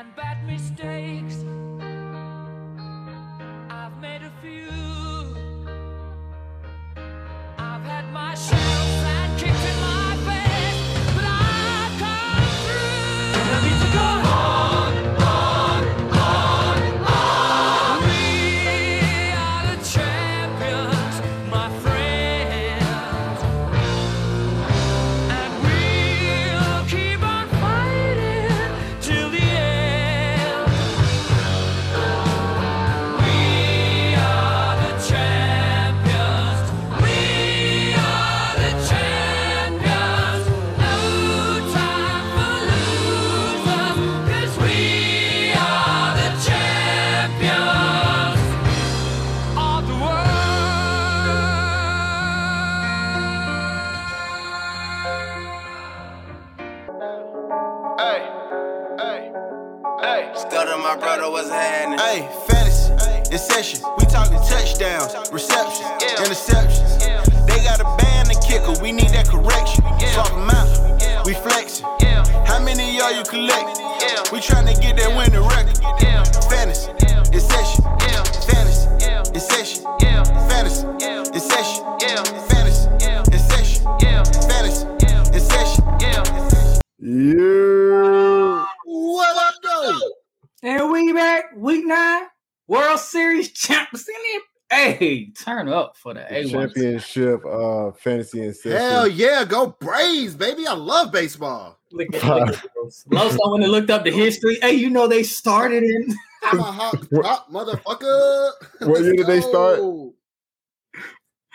and bad mistakes. Championship uh fantasy and session. Hell yeah, go Braves, baby. I love baseball. Look at, look at those. Most of when they looked up the history, hey, you know they started in I'm a hot, hot motherfucker. What year did they start?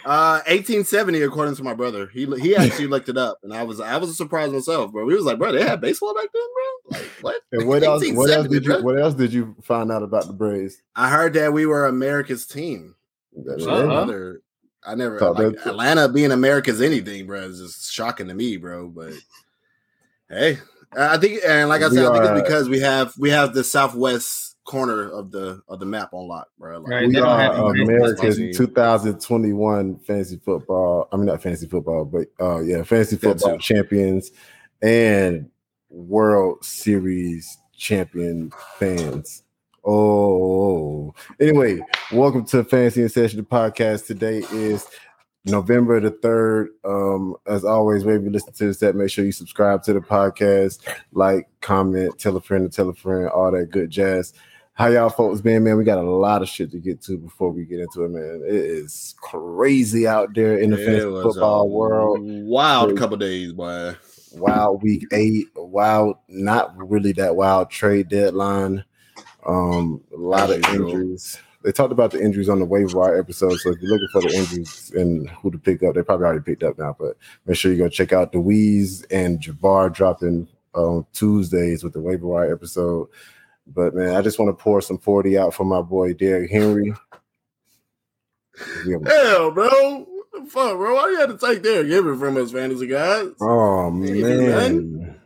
Uh, 1870, according to my brother. He he actually looked it up, and I was I was surprised myself, bro. We was like, bro, they had baseball back then, bro. Like what? And what else? What else 1870, did you? What else did you find out about the Braves? I heard that we were America's team. That's Uh-huh. it. Brother, I never Thought like Atlanta being America's anything, bro. Is just shocking to me, bro. But hey, I think, and like I We said, I think are- it's because we have we have the southwest corner of the of the map on lock, bro. Like, Right. We are have America's 2021 fantasy football. I mean, not fantasy football, but uh, yeah, fantasy football champions and World Series champion fans. Oh, anyway, welcome to Fantasy and Session the podcast. Today is November the third. Um, as always, wherever you listen to this, at make sure you subscribe to the podcast, like, comment, tell a friend, to tell a friend, all that good jazz. How y'all folks been, man? We got a lot of shit to get to before we get into it, man. It is crazy out there in the it fantasy football world. Wild Crazy. couple days, boy. Wild week eight, wild, not really that wild trade deadline. Um, a lot of injuries. They talked about the injuries on the waiver wire episode. So if you're looking for the injuries and who to pick up, they probably already picked up now. But make sure you go check out the and Javar dropping on Tuesdays with the waiver wire episode. But man, I just want to pour some 40 out for my boy Derrick Henry. Hell, bro. What the fuck, bro? Why you had to take Derrick Henry from us fantasy guys? Oh Hey, man.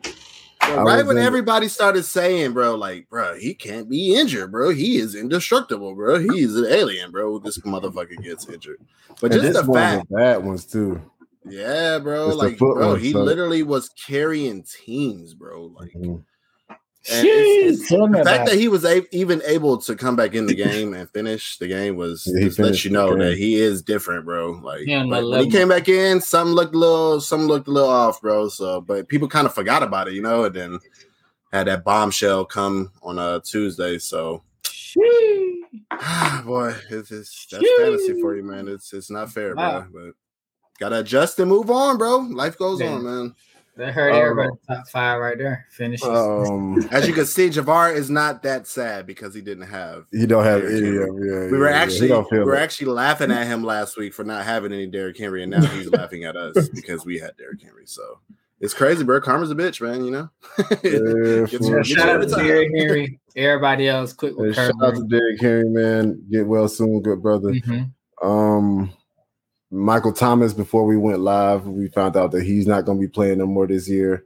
Bro, right when everybody started saying, bro, like, bro, he can't be injured, bro. He is indestructible, bro. He's an alien, bro. This motherfucker gets injured. But And just this the fact, bad ones too. yeah, bro, It's like, bro, he so- literally was carrying teams, bro. Like, Mhm. And it's- Jeez, tell me the fact that he was a- even able to come back in the game and finish the game was Yeah, just lets finished you know that he is different, bro. Like, He on like, when he came back in, some looked a little, something looked a little off, bro. So, but people kind of forgot about it, you know, and then had that bombshell come on a Tuesday. So, boy, it's, it's that's fantasy for you, man. It's it's not fair, Wow. bro. But gotta adjust and move on, bro. Life goes Yeah. on, man. That hurt Oh. everybody. Top five right there. Finishes. Um, As you can see, Javar is not that sad because he didn't have you don't have Derrick any Henry. of yeah, We were yeah, yeah. actually He we feel were it. actually laughing at him last week for not having any Derrick Henry, and now he's laughing at us because we had Derrick Henry. So it's crazy, bro. Karma's a bitch, man. You know. Yeah, Gets for you- Yeah, get sure. shout out to. Derrick Henry. Everybody else, quick Hey, with shout out to Derrick Henry, man. Get well soon, good brother. Mhm. Um, Michael Thomas. Before we went live, we found out that he's not going to be playing no more this year.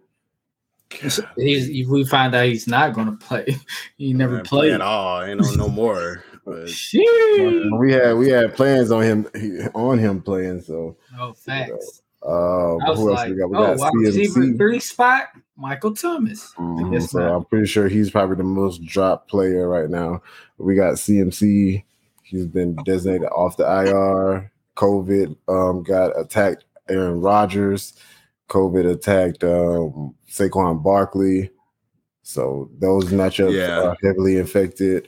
He's, we find out he's not going to play. He never Man, play played. at all. Ain't no no more. But We had we had plans on him on him playing. So Oh, facts. Uh, I was who else like, we got? We oh, got CMC. three spot, Michael Thomas. Mhm, so ma'am. I'm pretty sure he's probably the most dropped player right now. We got CMC. He's been designated off the IR. COVID um, got attacked Aaron Rodgers. COVID attacked um, Saquon Barkley. So those matchups Yeah. are heavily infected.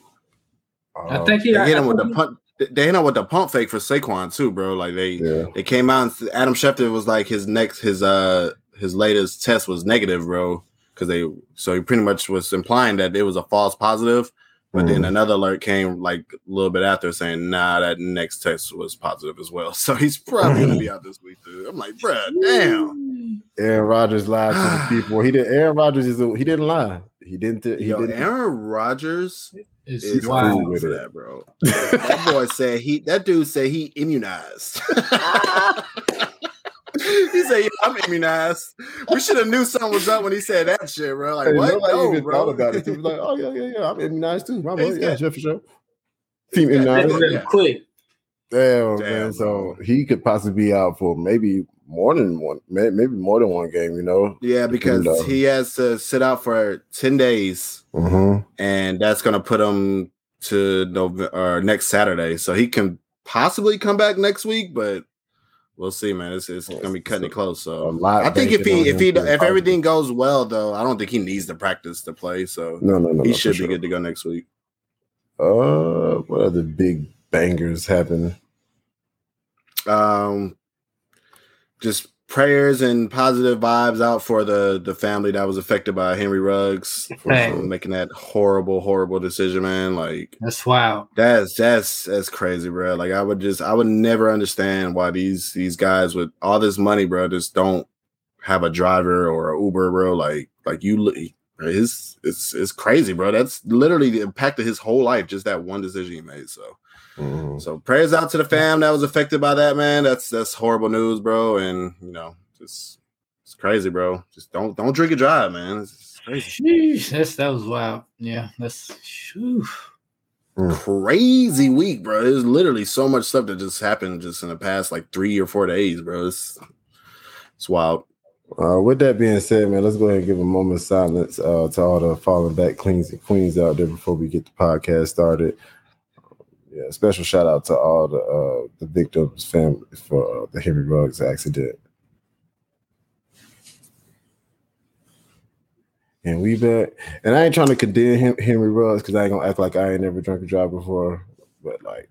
I Um, think he. They hit him with the think- punt. They hit him with the pump fake for Saquon too, bro. Like they yeah. they came out. And Adam Schefter was like his next his uh his latest test was negative, bro. Because they so he pretty much was implying that it was a false positive. But then Mhm. another alert came like a little bit after saying, nah, that next test was positive as well. So he's probably gonna be out this week too. I'm like, bruh, damn. Aaron Rodgers lied to the people. He did. Aaron Rodgers is. A, he didn't lie. He didn't. He Yo, didn't. Aaron Rodgers It's is wild. cool with that, bro. that boy said he that dude said he immunized. he said, yeah, I'm immunized. We should have knew something was up when he said that shit, bro. Like, Hey, what? nobody No, even bro. thought about it. Was like, "Oh yeah, yeah, yeah, I'm immunized too. My yeah, sure for sure." Team immunized. Yeah. quick. Damn, Damn, man. So he could possibly be out for maybe more than one, maybe more than one game. You know. Yeah, because Depend on- he has to sit out for 10 days, Mm-hmm. and that's gonna put him to November or next Saturday. So he can possibly come back next week, but we'll see, man. It's, it's gonna be cutting it close. A So lot. I think if he if he if everything goes well though, I don't think he needs to practice to play. So no, no, no, he no, should be sure. good to go next week. Uh, what other big bangers happen? Um, just prayers and positive vibes out for the the family that was affected by Henry Ruggs for Hey. making that horrible, horrible decision, man. Like That's wow. that's that's that's crazy, bro. Like I would just I would never understand why these these guys with all this money, bro, just don't have a driver or a Uber, bro. Like like you, it's it's it's crazy, bro. That's literally the impact of his whole life, just that one decision he made. So. Mhm. So prayers out to the fam that was affected by that, man. That's that's horrible news, bro. And you know, just it's crazy, bro. Just don't don't drink and drive, man. It's, it's crazy. Sheesh, that's that was wild. Yeah, that's whew. Crazy week, bro. There's literally so much stuff that just happened just in the past like three or four days, bro. It's it's wild. Uh, with that being said, man, let's go ahead and give a moment of silence uh, to all the fallen back queens and queens out there before we get the podcast started. Yeah, special shout out to all the uh, the victims' family for uh, the Henry Ruggs accident. And we back, and I ain't trying to condemn him, Henry Ruggs because I ain't gonna act like I ain't never drunk and drive before. But like,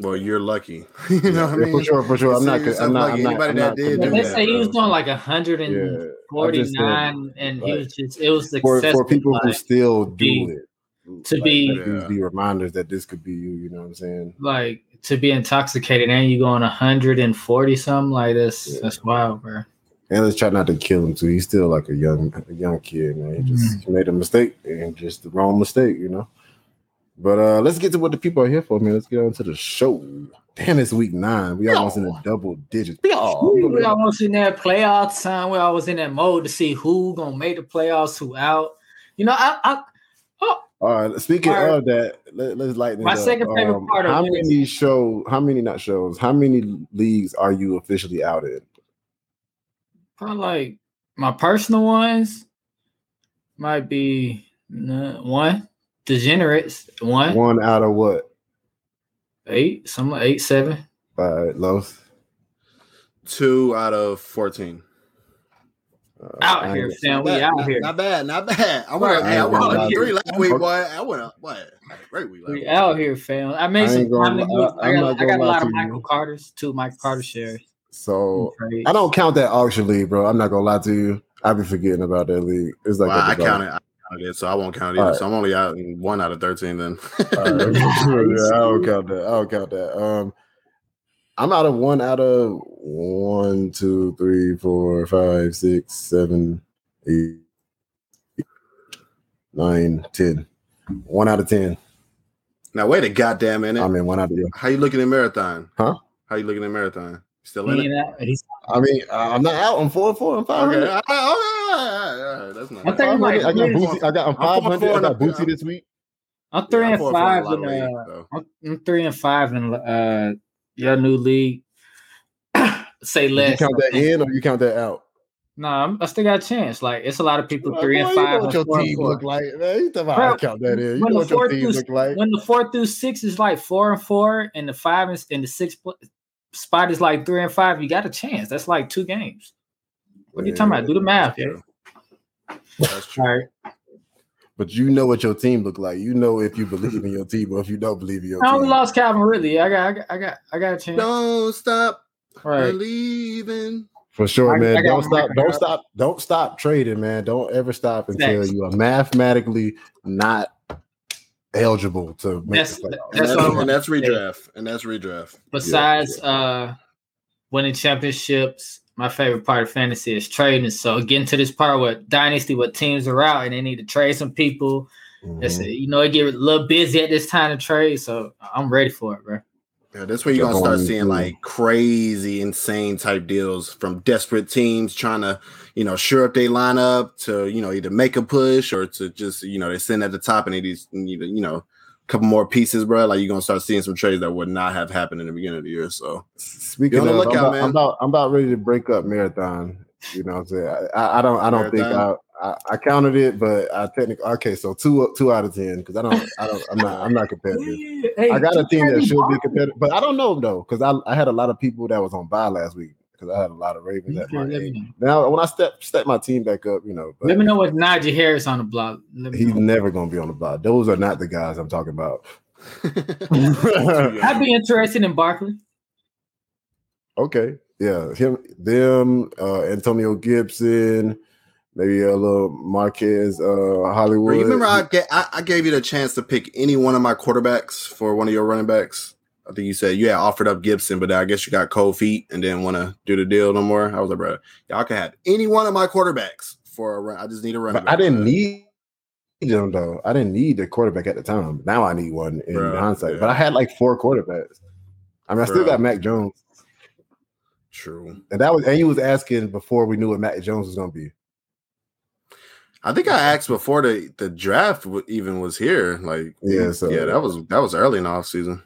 Well, you're lucky. you know what I mean? for sure, for sure, I'm not, Consider I'm not, I'm not, Anybody I'm that not did But do condemning they that, say he was doing like 149 Yeah, I'm saying, and he like, was just it was for, successful. for people who still do be- it to like, be- Yeah. be reminders that this could be you you know what i'm saying like to be intoxicated and you going 140 something like this. Yeah. That's wild, bro. and let's try not to kill him too he's still like a young a young kid man he just Mm-hmm. made a mistake and just the wrong mistake you know but uh let's get to what the people are here for man let's get on to the show damn it's week nine we almost in the double digits We almost in that playoff time. We always in that mode to see who gonna make the playoffs, who out. You know, I, I all right speaking All right. of that let, us lighten it My up. second favorite Um, part of how it is- many show how many not shows how many leagues are you officially out in probably like my personal ones might be one degenerates one one out of what eight some eight seven. All right, Los. Two out of fourteen. Uh, Out I here, ain't- fam. We out not, here. Not bad, not bad. I went, Right, hey, I right, went right. up three last week, Okay. boy. I went up what? I had a great week. We week. out here, fam. I made some. ain't gonna I, lie- I, I'm got, I got a lot of to you. Michael Carter's, two Michael Carter shares. So I don't count that auction league, bro. I'm not gonna lie to you. I've been forgetting about that league. It's like Well, I the bottom. counted. I counted it, so I won't count it either. All right. So I'm only out one out of thirteen. Then. All right. yeah, I don't count that. I don't count that. Um, I'm out of one out of one, two, three, four, five, six, seven, eight, nine, ten. One out of ten. now wait a goddamn minute. I mean, in one out of. How you looking at marathon? Huh? How you looking at marathon? Still in He it? out- he's- I mean, uh, I'm not out. I'm four and four. I'm five Okay. hundred. all right, all right, all right, all right, That's not. I bad. think like- I got Boosie. I got. I'm I'm four five and hundred. four I got the- Boosie this week. I'm three Yeah, I'm and four and four in a five in uh, though. I'm, I'm three and five in uh your new league. say less. You count that in or you count that out? No, I'm, I still got a chance. Like it's a lot of people three and you five. know what your team four. look like, man. You talking about count that in. You know what your team through- look like. When the four through six is like four and four, and the five and, and the six spot is like three and five, you got a chance. That's like two games. What are you talking about? Do the math, yeah. That's true. All right. But you know what your team look like. You know if you believe in your team or if you don't believe in your team. I only lost Calvin Ridley. I got, I got, I got, I got a chance. Don't stop Right. believing. For sure, I- man. I don't stop. Don't stop. Don't stop trading, man. Don't ever stop until Thanks. you are mathematically not eligible to make That's- the playoffs. And That's that's, and that's redraft. And that's redraft. Besides uh winning championships, my favorite part of fantasy is trading. So getting to this part where dynasty, where teams are out and they need to trade some people. It's, Mhm. you know, it get a little busy at this time to trade. So I'm ready for it, bro. Yeah, that's where you're gonna start seeing like crazy, insane type deals from desperate teams trying to, you know, sure up their lineup to, you know, either make a push or to just, you know, they send at the top and they just need, you know, a couple more pieces, bro. Like you're gonna start seeing some trades that would not have happened in the beginning of the year. So Speaking of, the I'm, about, man. I'm about I'm about ready to break up marathon. You know what I'm saying? I, I don't I don't think I, I I counted it, but I technically okay. So two two out of ten because I don't I don't I'm not I'm not competitive. I got a team that should be competitive, but I don't know though because I, I had a lot of people that was on bye last week because I had a lot of Ravens at my age. Now when I step step my team back up, you know, Let me know what Najee Harris on the block. Let me he's know. never gonna be on the block. Those are not the guys I'm talking about. I'd be interested in Barkley. Okay. Yeah. Him, them, uh, Antonio Gibson, maybe a little Marquez, uh, Hollywood. you remember I, ga- I I gave you the chance to pick any one of my quarterbacks for one of your running backs. I think you said you had offered up Gibson, but I guess you got cold feet and didn't want to do the deal no more. I was like, bro, y'all could have any one of my quarterbacks for a run. I just need a run. I didn't need them though. I didn't need a quarterback at the time. Now I need one in Bruh, hindsight. yeah. But I had like four quarterbacks. I mean, I still got Mac Jones, True. and that was and you was asking before we knew what Mac Jones was going to be. I think I asked before the the draft even was here. Like, Yeah, yeah, so- yeah, that was that was early in the offseason.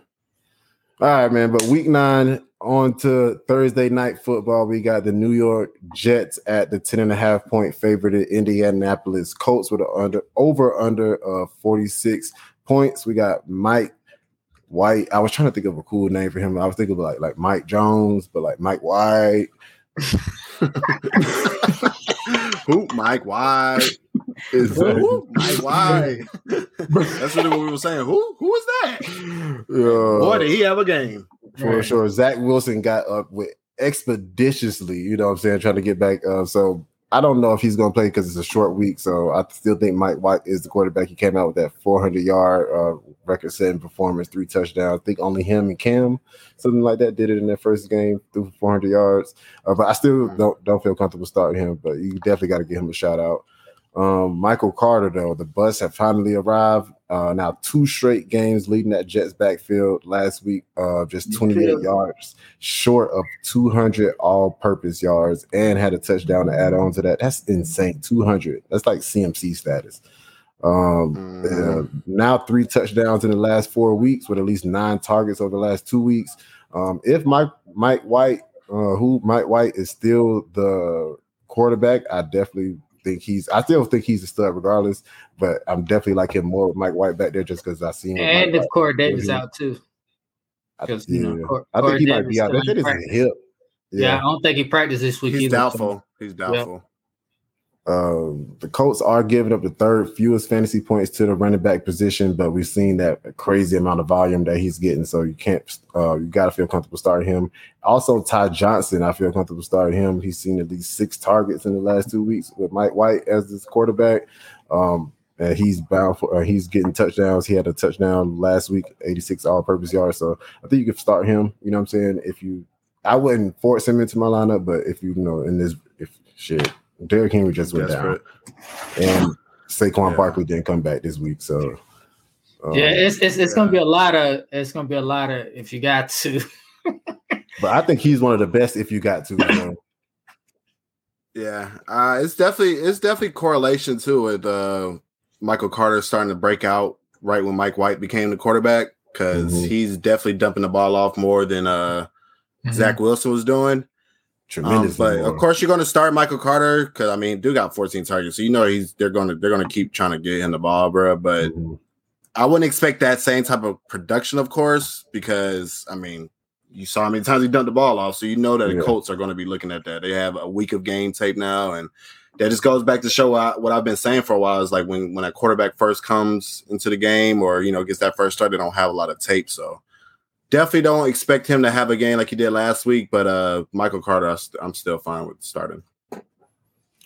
All right, man. But week nine on to Thursday night football. We got the New York Jets at the 10 and a half point favorite at Indianapolis Colts with an under over under uh 46 points. We got Mike White. I was trying to think of a cool name for him. I was thinking of like like Mike Jones, but like Mike White. Who? Mike White. Is Who? Mike White. That's really what we were saying. Who? Who is that? Yeah. Boy, did he have a game? for Right. sure. Zach Wilson got up with expeditiously, you know what I'm saying, trying to get back. Uh, so I don't know if he's going to play because it's a short week. So I still think Mike White is the quarterback. He came out with that 400 yard uh, record setting performance, three touchdowns. I think only him and Cam, something like that, did it in their first game, threw for 400 yards. Uh, but I still don't don't feel comfortable starting him. But you definitely got to give him a shout out. Um, Michael Carter, though, the bus have finally arrived. Uh, now two straight games leading that Jets backfield last week, uh, just 28 yards short of 200 all-purpose yards, and had a touchdown to add on to that. That's insane. 200. That's like CMC status. Um, Mhm. uh, now three touchdowns in the last four weeks with at least nine targets over the last two weeks. Um, if Mike Mike White, uh, who Mike White is still the quarterback, I definitely think he's. I still think he's a stud regardless, but I'm definitely like him more with Mike White back there just because I see him. And if Mike Corey Davis out too. White. Because you yeah. know, Cor- I think Corey he might be out. They still said in a hip. Yeah. I don't think he practiced this week He's either. doubtful. He's doubtful. Um, the Colts are giving up the third fewest fantasy points to the running back position, but we've seen that crazy amount of volume that he's getting. So you can't, uh, you got to feel comfortable starting him. Also, Ty Johnson, I feel comfortable starting him. He's seen at least six targets in the last two weeks with Mike White as his quarterback. Um, and he's bound for, uh, he's getting touchdowns. He had a touchdown last week, 86 all purpose yards. So I think you can start him. You know what I'm saying? If you, I wouldn't force him into my lineup, but if you, you know, in this, if shit, Derrick Henry just went down and Saquon Yeah. Barkley didn't come back this week. So um, Yeah, it's it's, it's gonna be a lot of it's gonna be a lot of if you got to. but I think he's one of the best if you got to. you know. Yeah, uh, it's definitely it's definitely correlation too with uh, Michael Carter starting to break out right when Mike White became the quarterback because Mhm. he's definitely dumping the ball off more than uh, Mm-hmm. Zach Wilson was doing. Tremendously Um, but more. of course, you're going to start Michael Carter because I mean, dude got 14 targets, so you know he's they're going to they're going to keep trying to get him the ball, bro. But Mhm. I wouldn't expect that same type of production, of course, because I mean, you saw how many times he dumped the ball off, so you know that Yeah. the Colts are going to be looking at that. They have a week of game tape now, and that just goes back to show what, what I've been saying for a while is like when when a quarterback first comes into the game or you know gets that first start, they don't have a lot of tape, so. Definitely don't expect him to have a game like he did last week, but uh Michael Carter, I st- I'm still fine with starting.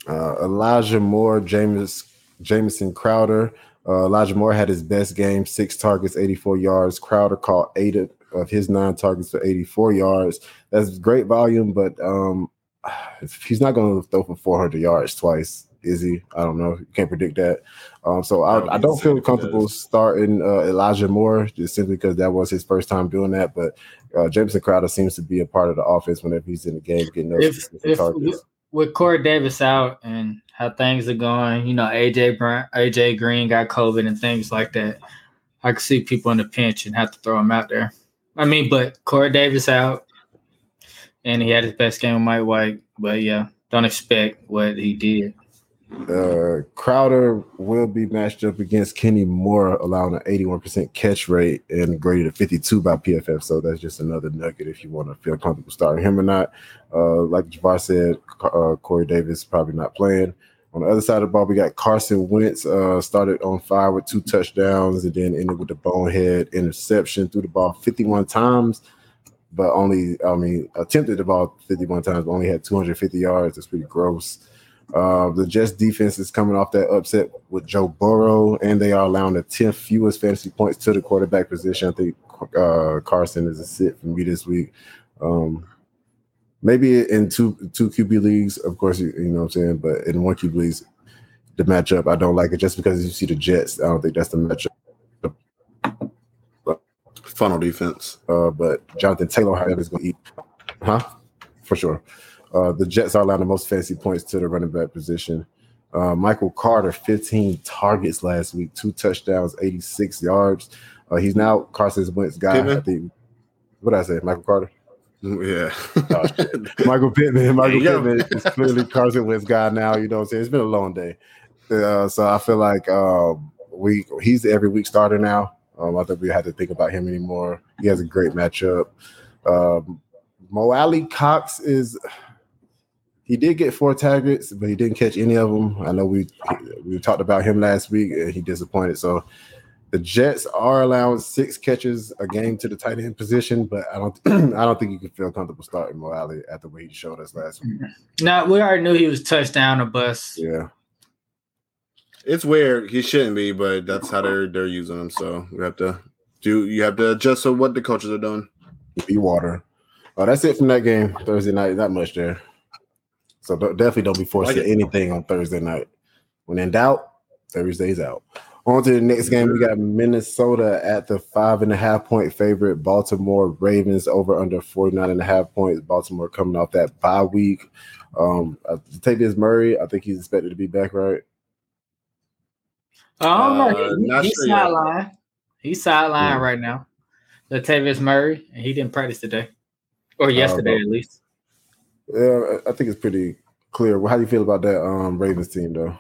Uh, Elijah Moore, James Jameson Crowder. Uh, Elijah Moore had his best game, six targets, 84 yards. Crowder caught eight of, of his nine targets for 84 yards. That's great volume, but um, he's not going to throw for 400 yards twice, is he? I don't know. You can't predict that. Um, so I don't I, I don't feel comfortable starting uh, Elijah Moore just simply because that was his first time doing that. But uh, Jameson Crowder seems to be a part of the offense whenever he's in the game, getting those If if targets. with Corey Davis out and how things are going, you know, AJ Brown, AJ Green got COVID and things like that. I could see people in the pinch and have to throw him out there. I mean, but Corey Davis out, and he had his best game with Mike White. But yeah, don't expect what he did. Uh, Crowder will be matched up against Kenny Moore, allowing an 81% catch rate and graded at 52 by PFF. So that's just another nugget if you want to feel comfortable starting him or not. Uh, like Javar said, uh, Corey Davis probably not playing. On the other side of the ball, we got Carson Wentz uh, started on fire with two touchdowns and then ended with the bonehead interception, threw the ball 51 times, but only, I mean, attempted the ball 51 times, but only had 250 yards. That's pretty gross. Uh, the Jets defense is coming off that upset with Joe Burrow, and they are allowing the 10th fewest fantasy points to the quarterback position. I think uh, Carson is a sit for me this week. Um, maybe in two two QB leagues, of course, you, you know what I'm saying, but in one QB leagues, the matchup I don't like it just because you see the Jets. I don't think that's the matchup. Funnel defense. Uh, but Jonathan Taylor, however, is going to eat, huh? For sure. Uh, the Jets are allowing the most fantasy points to the running back position. Uh, Michael Carter, 15 targets last week, two touchdowns, 86 yards. Uh, he's now Carson's Wentz guy. Pittman? I think. What did I say? Michael Carter. Yeah. Michael Pittman. Michael There you go. Pittman is clearly Carson Wentz guy now. You know what I'm saying? It's been a long day. Uh, so I feel like um, we he's the every week starter now. Um, I don't think we had to think about him anymore. He has a great matchup. Um, Mo Alie-Cox is he did get four targets, but he didn't catch any of them. I know we we talked about him last week and he disappointed. So the Jets are allowing six catches a game to the tight end position, but I don't I don't think you can feel comfortable starting Mo Alie at the way he showed us last week. Now we already knew he was touchdown or bust. Yeah. it's weird. He shouldn't be, but that's how they're they're using him. So we have to do you have to adjust to what the coaches are doing. Be water. Oh, that's it from that game Thursday night. Not much there. So don't, definitely don't be forced Like to it. anything on Thursday night. When in doubt, Thursday's out. On to the next game. We got Minnesota at the five and a half point favorite. Baltimore Ravens over under 49 and a half points. Baltimore coming off that bye week. Um, uh, Latavius Murray, I think he's expected to be back, right? I don't. Uh, He- not he's sure yet. sideline. He's sideline Yeah. right now. Latavius Murray, and he didn't practice today, or yesterday but- at least. Yeah, I think it's pretty clear. How do you feel about that um, Ravens team, though?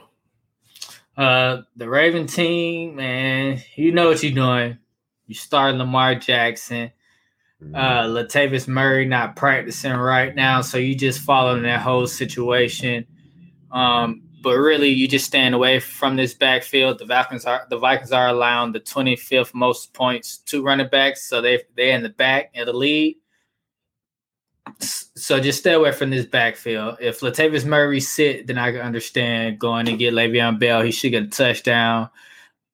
Uh, the Raven team, man, you know what you're doing. You start Lamar Jackson. Uh, Latavius Murray not practicing right now, so you just following that whole situation. Um, but really, you just staying away from this backfield. The Vikings are the Vikings are allowing the 25th most points to running backs, so they they're in the back of the lead. So just stay away from this backfield. If Latavius Murray sit, then I can understand going and get Le'Veon Bell. He should get a touchdown,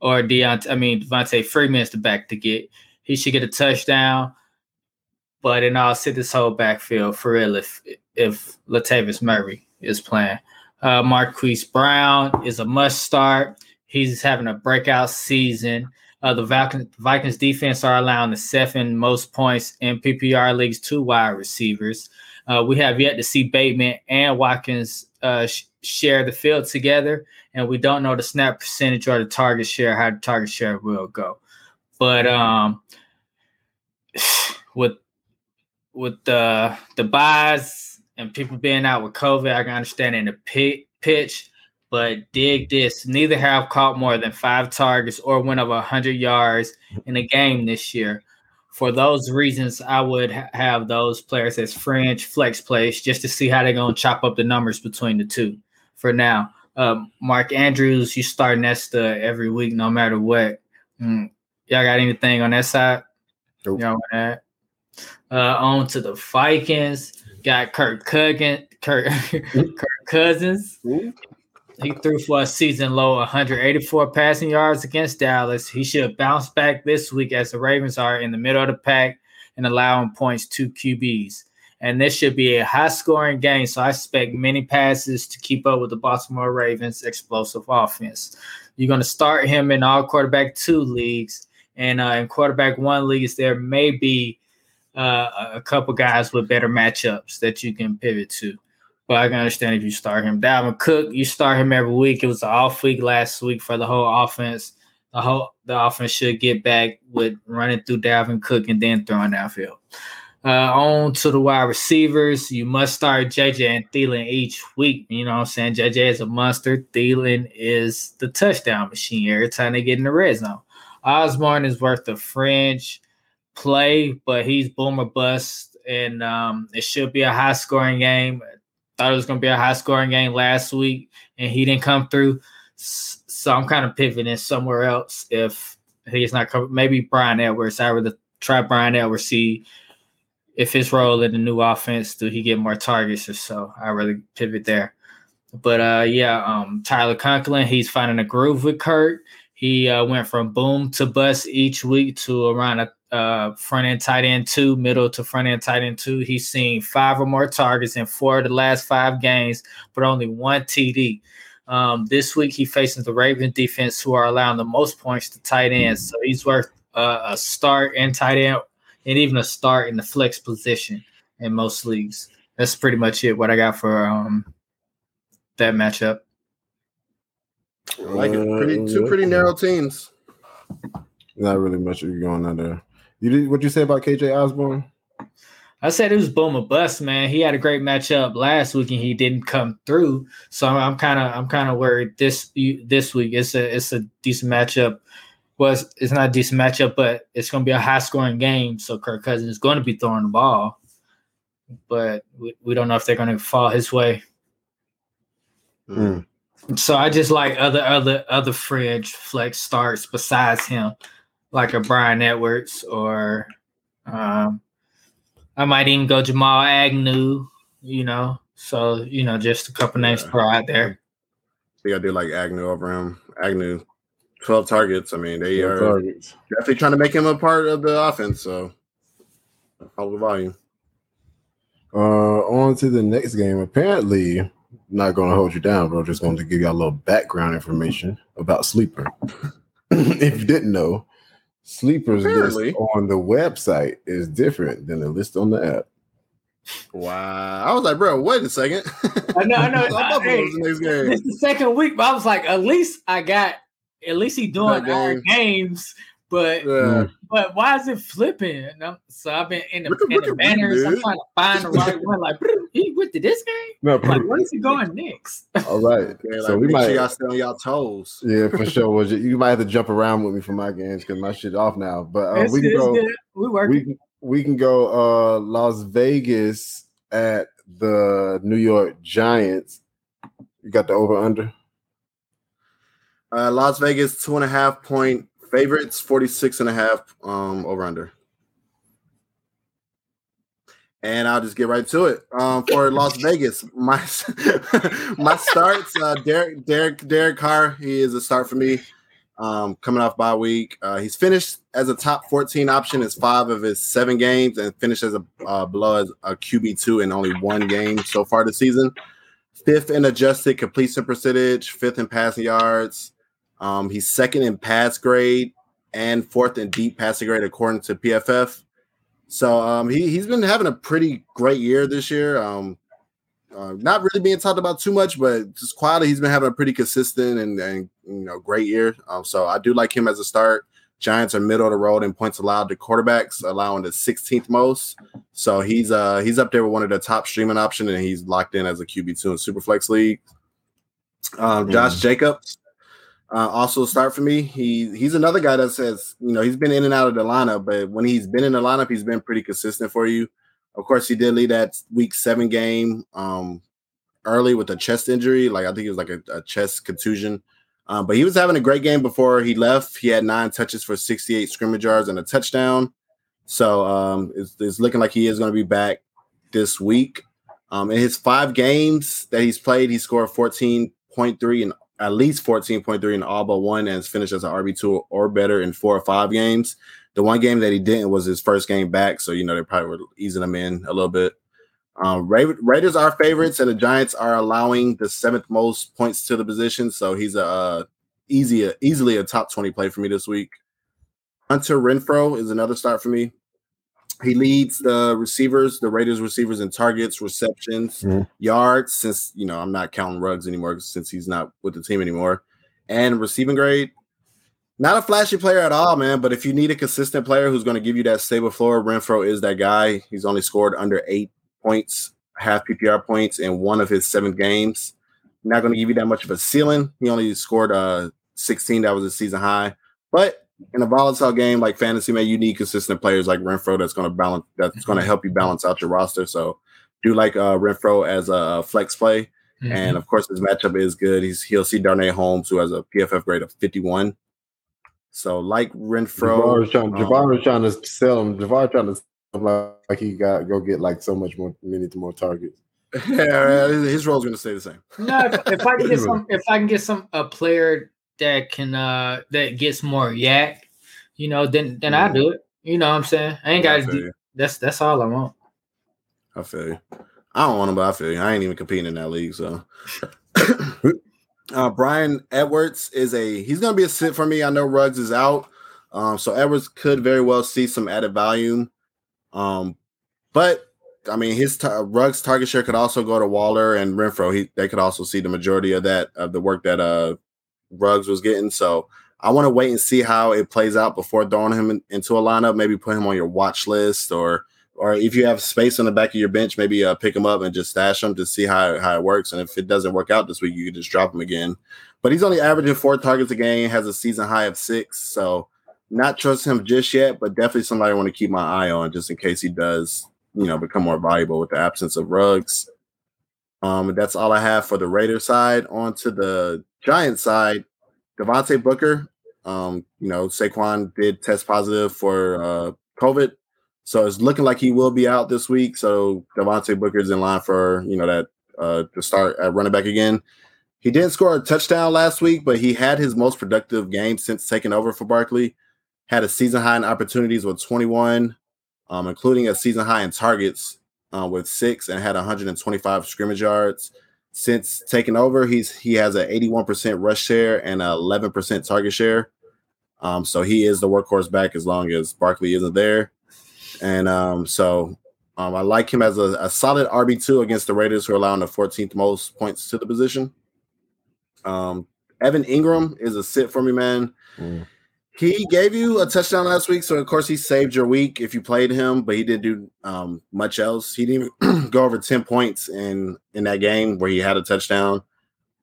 or Deontay. I mean Devonta Freeman's the back to get. He should get a touchdown. But then I'll sit this whole backfield for real if if Latavius Murray is playing. Uh, Marquise Brown is a must start. He's having a breakout season. Uh, the Vikings, defense are allowing the seven most points in PPR leagues to wide receivers. Uh, we have yet to see Bateman and Watkins uh, sh- share the field together, and we don't know the snap percentage or the target share, how the target share will go. But um, with with the the byes and people being out with COVID, I can understand in the pi- pitch, but dig this: neither have caught more than five targets or went over hundred yards in a game this year. For those reasons, I would ha- have those players as fringe flex plays just to see how they're going to chop up the numbers between the two. For now, um, Mark Andrews, you start Nesta every week, no matter what. Mm, y'all got anything on that side? Nope. Y'all want that? Uh, on to the Vikings. Got Kirk Cousins. Kirk, Kirk Cousins. He threw for a season low 184 passing yards against Dallas. He should bounce back this week as the Ravens are in the middle of the pack and allowing points to QBs. And this should be a high scoring game. So I expect many passes to keep up with the Baltimore Ravens' explosive offense. You're going to start him in all quarterback two leagues. And uh, in quarterback one leagues, there may be uh, a couple guys with better matchups that you can pivot to. But I can understand if you start him. Dalvin Cook, you start him every week. It was an off week last week for the whole offense. The whole the offense should get back with running through Dalvin Cook and then throwing downfield. Uh, on to the wide receivers. You must start JJ and Thielen each week. You know what I'm saying? JJ is a monster. Thielen is the touchdown machine every time they get in the red zone. Osborne is worth a fringe play, but he's boomer bust. And um, it should be a high scoring game. Thought it was going to be a high scoring game last week, and he didn't come through. So I'm kind of pivoting somewhere else if he's not coming. Maybe Bryan Edwards. I would try Bryan Edwards, see if his role in the new offense, do he get more targets or so? I really pivot there. But uh, yeah, um, Tyler Conklin, he's finding a groove with Kurt. He uh, went from boom to bust each week to around a uh, front end tight end two, middle to front end tight end two. He's seen five or more targets in four of the last five games, but only one TD. Um, this week he faces the Ravens defense, who are allowing the most points to tight ends. So he's worth uh, a start in tight end and even a start in the flex position in most leagues. That's pretty much it. What I got for um, that matchup. I like it. Pretty two Uh, pretty narrow teams. Not really much you going on there. You did what you say about KJ Osborne? I said it was boom or bust, man. He had a great matchup last week and he didn't come through. So I'm kind of I'm kind of worried this this week. It's a it's a decent matchup. Was it's not a decent matchup, but it's going to be a high scoring game. So Kirk Cousins is going to be throwing the ball, but we, we don't know if they're going to fall his way. Mm. So I just like other other other fringe flex starts besides him, like a Bryan Edwards or um, I might even go Jamal Agnew. You know, so you know, just a couple names to Yeah. throw out there. They got to do like Agnew over him. Agnew, twelve targets. I mean, they are targets. definitely trying to make him a part of the offense. So follow the volume. Uh, on to the next game. Apparently, not going to hold you down, bro. Just going to give you a little background information about Sleeper. if you didn't know, Sleeper's Apparently. list on the website is different than the list on the app. Wow, I was like, bro, wait a second. I know, I know. I'm up for Hey, those next game. This is the second week, but I was like, at least I got, at least he doing our games. But Yeah. but why is it flipping? And I'm- so I've been in the, Look in look the at banners. I'm trying to find the right one. Like, he went to this game. No, Like, where is he going next? all right. Okay, so like, we make might, sure y'all stay on y'all toes. yeah, for sure. Was you, you might have to jump around with me for my games because my shit off now. But uh, we can go. good. We working. we can, we can go uh Las Vegas at the New York Giants. You got the over under. Uh, Las Vegas two and a half point favorites, 46 and a half um, over under. And I'll just get right to it. Um, for Las Vegas, my my starts, uh, Derek Derek Derek Carr, he is a start for me. Um, coming off bye week, uh, he's finished as a top 14 option in five of his seven games, and finished as a uh, below as a QB two in only one game so far this season. Fifth in adjusted completion percentage, fifth in passing yards, um, he's second in pass grade and fourth in deep passing grade according to PFF. So um, he he's been having a pretty great year this year. Um, uh, not really being talked about too much, but just quietly, he's been having a pretty consistent and, and you know great year. Um, so I do like him as a start. Giants are middle of the road in points allowed to quarterbacks, allowing the 16th most. So he's uh he's up there with one of the top streaming option, and he's locked in as a QB two in Superflex league. Um, Josh Jacobs uh, also start for me. He he's another guy that says you know he's been in and out of the lineup, but when he's been in the lineup, he's been pretty consistent for you. Of course, he did lead that week seven game um, early with a chest injury, like I think it was like a, a chest contusion. Um, but he was having a great game before he left. He had nine touches for 68 scrimmage yards and a touchdown. So um, it's, it's looking like he is going to be back this week. Um, in his five games that he's played, he scored 14.3 and at least 14.3 in all but one and has finished as an RB2 or better in four or five games. The one game that he didn't was his first game back. So, you know, they probably were easing him in a little bit. Um, Ra- Raiders are favorites, and the Giants are allowing the seventh most points to the position. So he's a easy, easily a top twenty play for me this week. Hunter Renfrow is another start for me. He leads the receivers, the Raiders receivers in targets, receptions, Mhm. yards. Since you know I'm not counting Ruggs anymore since he's not with the team anymore, and receiving grade. Not a flashy player at all, man. But if you need a consistent player who's going to give you that stable floor, Renfrow is that guy. He's only scored under eight points, half PPR points in one of his seven games. Not going to give you that much of a ceiling. He only scored uh 16. That was a season high. But in a volatile game like fantasy, man, you need consistent players like Renfrow that's going to balance. That's going to help you balance out your roster. So do like uh Renfrow as a flex play. Mhm. And of course, his matchup is good. He's he'll see Darnay Holmes, who has a PFF grade of 51. So like Renfrow, Javar was trying, um, Javar trying to sell him. Javar trying to sell him like, like he got go get like so much more minutes, more targets. yeah, his role's going to stay the same. No, if, if I can get some, if I can get some a player that can uh that gets more YAC, you know, then then I do it. You know what I'm saying? I ain't got to do. That's that's all I want. I feel you. I don't want him, but I feel you. I ain't even competing in that league. So, uh, Bryan Edwards is a he's to be a sit for me. I know Ruggs is out, um, so Edwards could very well see some added volume. Um, but I mean, his ta- Ruggs target share could also go to Waller and Renfrow. He they could also see the majority of that of the work that uh Ruggs was getting. So I want to wait and see how it plays out before throwing him in- into a lineup. Maybe put him on your watch list, or or if you have space on the back of your bench, maybe uh, pick him up and just stash him to see how how it works. And if it doesn't work out this week, you can just drop him again. But he's only averaging four targets a game, has a season high of six. So not trust him just yet, but definitely somebody I want to keep my eye on just in case he does, you know, become more valuable with the absence of Ruggs. Um, that's all I have for the Raider side. On to the Giant side, Devontae Booker. Um, you know, Saquon did test positive for uh, COVID, so it's looking like he will be out this week. So Devontae Booker's in line for you know that uh, to start at running back again. He didn't score a touchdown last week, but he had his most productive game since taking over for Barkley. Had a season high in opportunities with 21, um, including a season high in targets uh, with six, and had 125 scrimmage yards. Since taking over, he's he has an 81% rush share and an 11% target share. Um, so he is the workhorse back as long as Barkley isn't there. And um, so um, I like him as a, a solid RB2 against the Raiders, who are allowing the 14th most points to the position. Um, Evan Engram is a sit for me, man. Mm. He gave you a touchdown last week, so of course he saved your week if you played him, but he didn't do um, much else. He didn't even go over 10 points in in that game where he had a touchdown,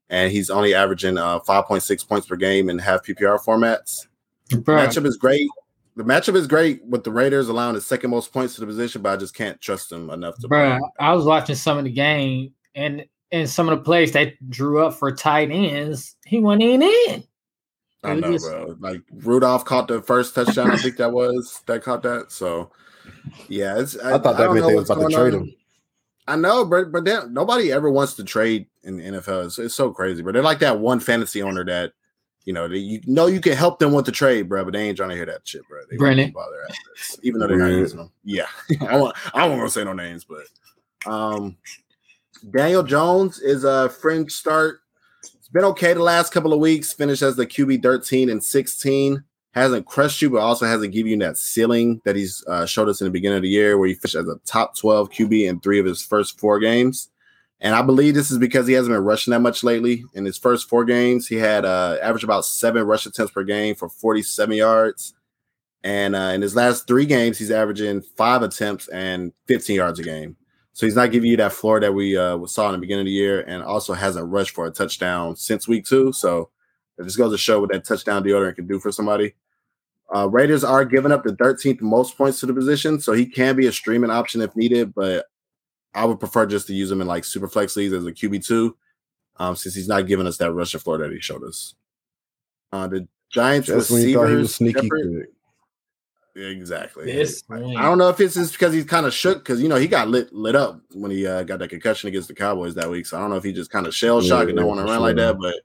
and he's only averaging uh, 5.6 points per game in half PPR formats. Bruh, Matchup is great. The matchup is great with the Raiders allowing the second most points to the position, but I just can't trust them enough to. Bruh, I was watching some of the game and and some of the plays that drew up for tight ends, he went in in. I It know, was- bro. Like Rudolph caught the first touchdown. I think that was that caught that. So, yeah, it's. I thought that don't meant they was about to trade on. him. I know, but but then nobody ever wants to trade in the NFL. It's, it's so crazy, but they're like that one fantasy owner that you know they, you know you can help them with the trade, bro, but they ain't trying to hear that shit, bro. They Brennan. don't bother assets, even though they're not using them. Yeah, I want I won't gonna say no names, but um, Daniel Jones is a fringe start. Been okay the last couple of weeks. Finished as the QB thirteen and sixteen. Hasn't crushed you, but also hasn't given you that ceiling that he's uh, showed us in the beginning of the year, where he finished as a top twelve QB in three of his first four games. And I believe this is because he hasn't been rushing that much lately. In his first four games, he had uh, averaged about seven rush attempts per game for 47 yards And uh, in his last three games, he's averaging five attempts and 15 yards a game. So he's not giving you that floor that we uh, saw in the beginning of the year, and also hasn't rushed for a touchdown since week two. So it just goes to show what that touchdown deodorant can do for somebody. Uh, Raiders are giving up the 13th most points to the position, so he can be a streaming option if needed. But I would prefer just to use him in like super flex leagues as a QB two, um, since he's not giving us that rushing floor that he showed us. Uh, the Giants Just when thought he was receivers, sneaky Shepard- good. Yeah, exactly. This I don't know if it's just because he's kind of shook because you know he got lit lit up when he uh, got that concussion against the Cowboys that week. So I don't know if he just kind of shell Yeah, shocked and don't want to for run like that. But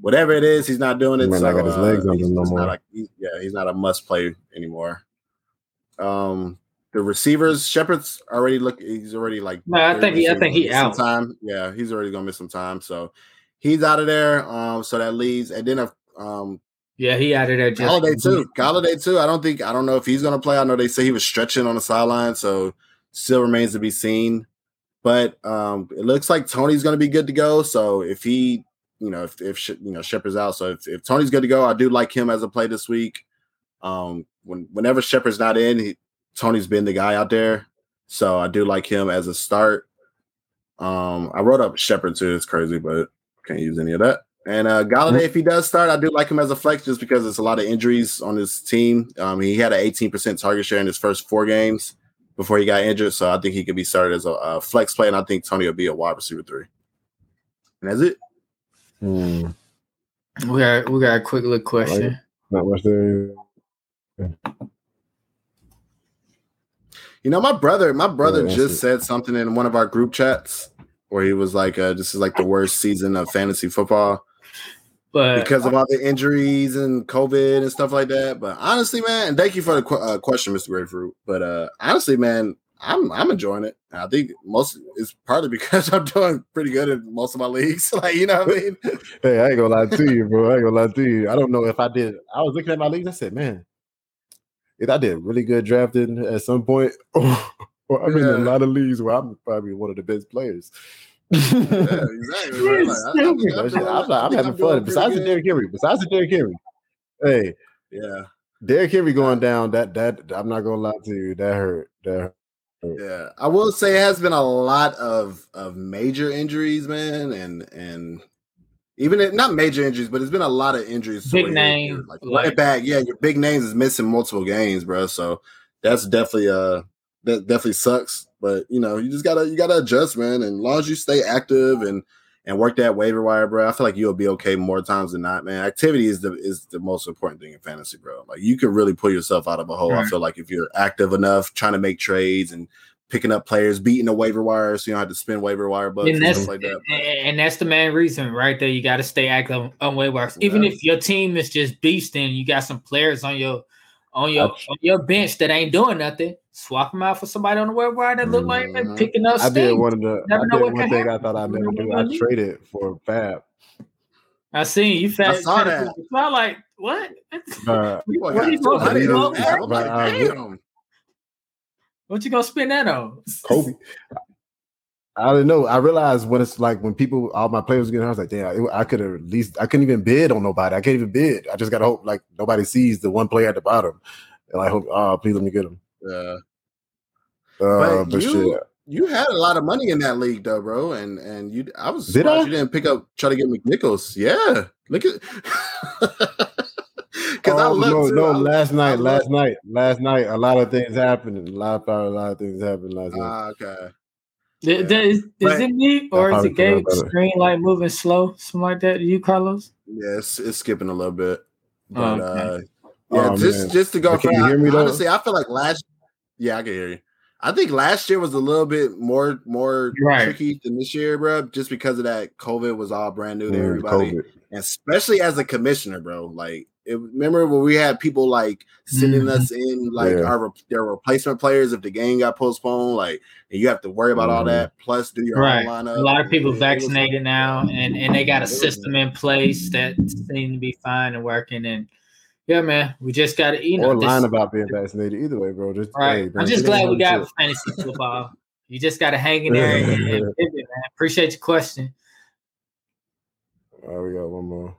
whatever it is, he's not doing it. might So, not got his uh, legs under he's no not more. like- he- yeah, he's not a must play anymore. Um, the receivers, Shepard's already look. He's already like. No, I think he- I think he gonna some out. Time. Yeah, he's already gonna miss some time. So he's out of there. Um, so that leaves, and then if um Yeah, he out of there just Golladay too. Golladay too. I don't think I don't know if he's gonna play. I know they say he was stretching on the sideline, so still remains to be seen. But um, it looks like Toney's gonna be good to go. So if he, you know, if if you know Shepard's out, so if, if Toney's good to go, I do like him as a play this week. Um, when whenever Shepard's not in, he, Toney's been the guy out there, so I do like him as a start. Um, I wrote up Shepard too. It's crazy, but can't use any of that. And uh Golladay, if he does start, I do like him as a flex just because there's a lot of injuries on his team. Um, he had an 18% target share in his first four games before he got injured, so I think he could be started as a, a flex play, and I think Toney will be a wide receiver three. And that's it. Hmm, We got we got a quick little question. not much there. You know, my brother, my brother that's just it. said something in one of our group chats where he was like, uh, "This is like the worst season of fantasy football." But because of all the injuries and COVID and stuff like that. But honestly, man, and thank you for the qu- uh, question, Mr. Grapefruit. But uh, honestly, man, I'm I'm enjoying it. I think most it's partly because I'm doing pretty good in most of my leagues. like you know what I mean? Hey, I ain't gonna lie to you, bro. I ain't gonna lie to you. I don't know if I did. I was looking at my leagues. I said, man, if I did really good drafting at some point, or I'm in a lot of leagues where I'm probably one of the best players. Yeah, exactly. bro. Like, I- I'm, I'm, I'm I'm, I I'm having fun. Besides the good. Derrick Henry, besides the Derrick Henry, hey, yeah, Derrick Henry going down. That that I'm not gonna lie to you. That hurt. That hurt. yeah. I will say it has been a lot of of major injuries, man, and and even if, not major injuries, but it's been a lot of injuries. Big where you're- name, like like- running back. Yeah, your big names is missing multiple games, bro. So that's definitely uh that definitely sucks. But you know, you just gotta you gotta adjust, man. And as long as you stay active and and work that waiver wire, bro, I feel like you'll be okay more times than not, man. Activity is the is the most important thing in fantasy, bro. Like you can really pull yourself out of a hole. I feel like if you're active enough, trying to make trades and picking up players, beating the waiver wire, so you don't have to spend waiver wire bucks and and, stuff like that. and, and that's the main reason right there. You got to stay active on waivers. Even Yeah. if your team is just beasting, you got some players on your on your on your bench that ain't doing nothing. Swap them out for somebody on the web wire that look like they're Mhm. picking up I did steam. one of the. Never I did one can thing I thought I'd You never never do. I what traded for FAAB. I seen you. Fat, saw that. I like what? Uh, What got are you two hundred doing? on that. I'm But, uh, damn. What you gonna spend that on? Kobe. I didn't know. I realized when it's like when people, all my players getting, I was like, damn, it- I could have at least, I couldn't even bid on nobody. I can't even bid. I just gotta hope like nobody sees the one player at the bottom, and I hope, oh, please let me get him. Yeah. Uh, But but, you- shit, You had a lot of money in that league, though, bro, and and you. I was Did surprised I? you didn't pick up try to get McNichols. Yeah, look at. Because I Oh, looked no, too, no. I- last night, I last night, last night, a lot of things happened. A lot, a lot of things happened last night. Ah, okay. Th- th- Is, is But- it me or is probably it Gabe forgot about it. screen like moving slow? Something like that. You, Carlos? Yeah, it's, it's skipping a little bit, but Oh, uh, yeah, Oh, just man. just to go. Can for- you hear me, though? honestly, I feel like last. Yeah, I can hear you. I think last year was a little bit more more Right. tricky than this year, bro, just because of that COVID was all brand new to Mm, everybody. COVID. and especially as a commissioner, bro. Like, it, remember when we had people like sending Mhm. us in like Yeah. our their replacement players if the game got postponed, like, and you have to worry about all Mhm. that plus do your Right. own lineup. A lot of people vaccinated now, and and they got a system in place that seem to be fine and working. And yeah, man, we just got to you know. or this- lying about being vaccinated. Either way, bro. Just right. hey, man, I'm just glad we got and fantasy football. You just got to hang in there and, and pivot, man. Appreciate your question. shit. All right, we got one more.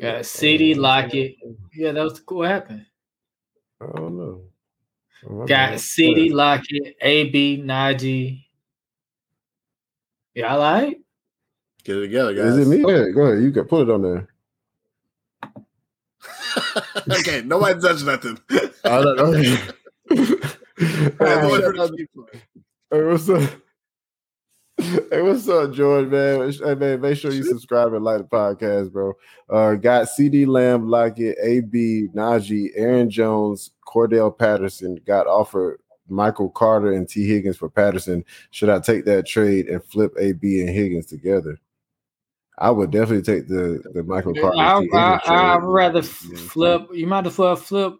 Got CeeDee Lockett, Yeah, that was what happened. I don't know. Oh, Got bad. CeeDee Lockett, AB Najee. Y'all like? Get it together, guys. Is it me? Go ahead, go ahead. You can put it on there. okay, nobody touch nothing. I don't know. Hey, Hey, boy, hey, what's up? Hey, what's up, George, man? Hey, man, make sure you subscribe and like the podcast, bro. Uh, got CeeDee Lamb, Lockett, AB, Najee, Aaron Jones, Cordell Patterson. Got offered Michael Carter and Tee Higgins for Patterson. Should I take that trade and flip AB and Higgins together? I would definitely take the the Michael Carter. I, T. I, Higgins. I'd rather Yeah. flip. You might as well flip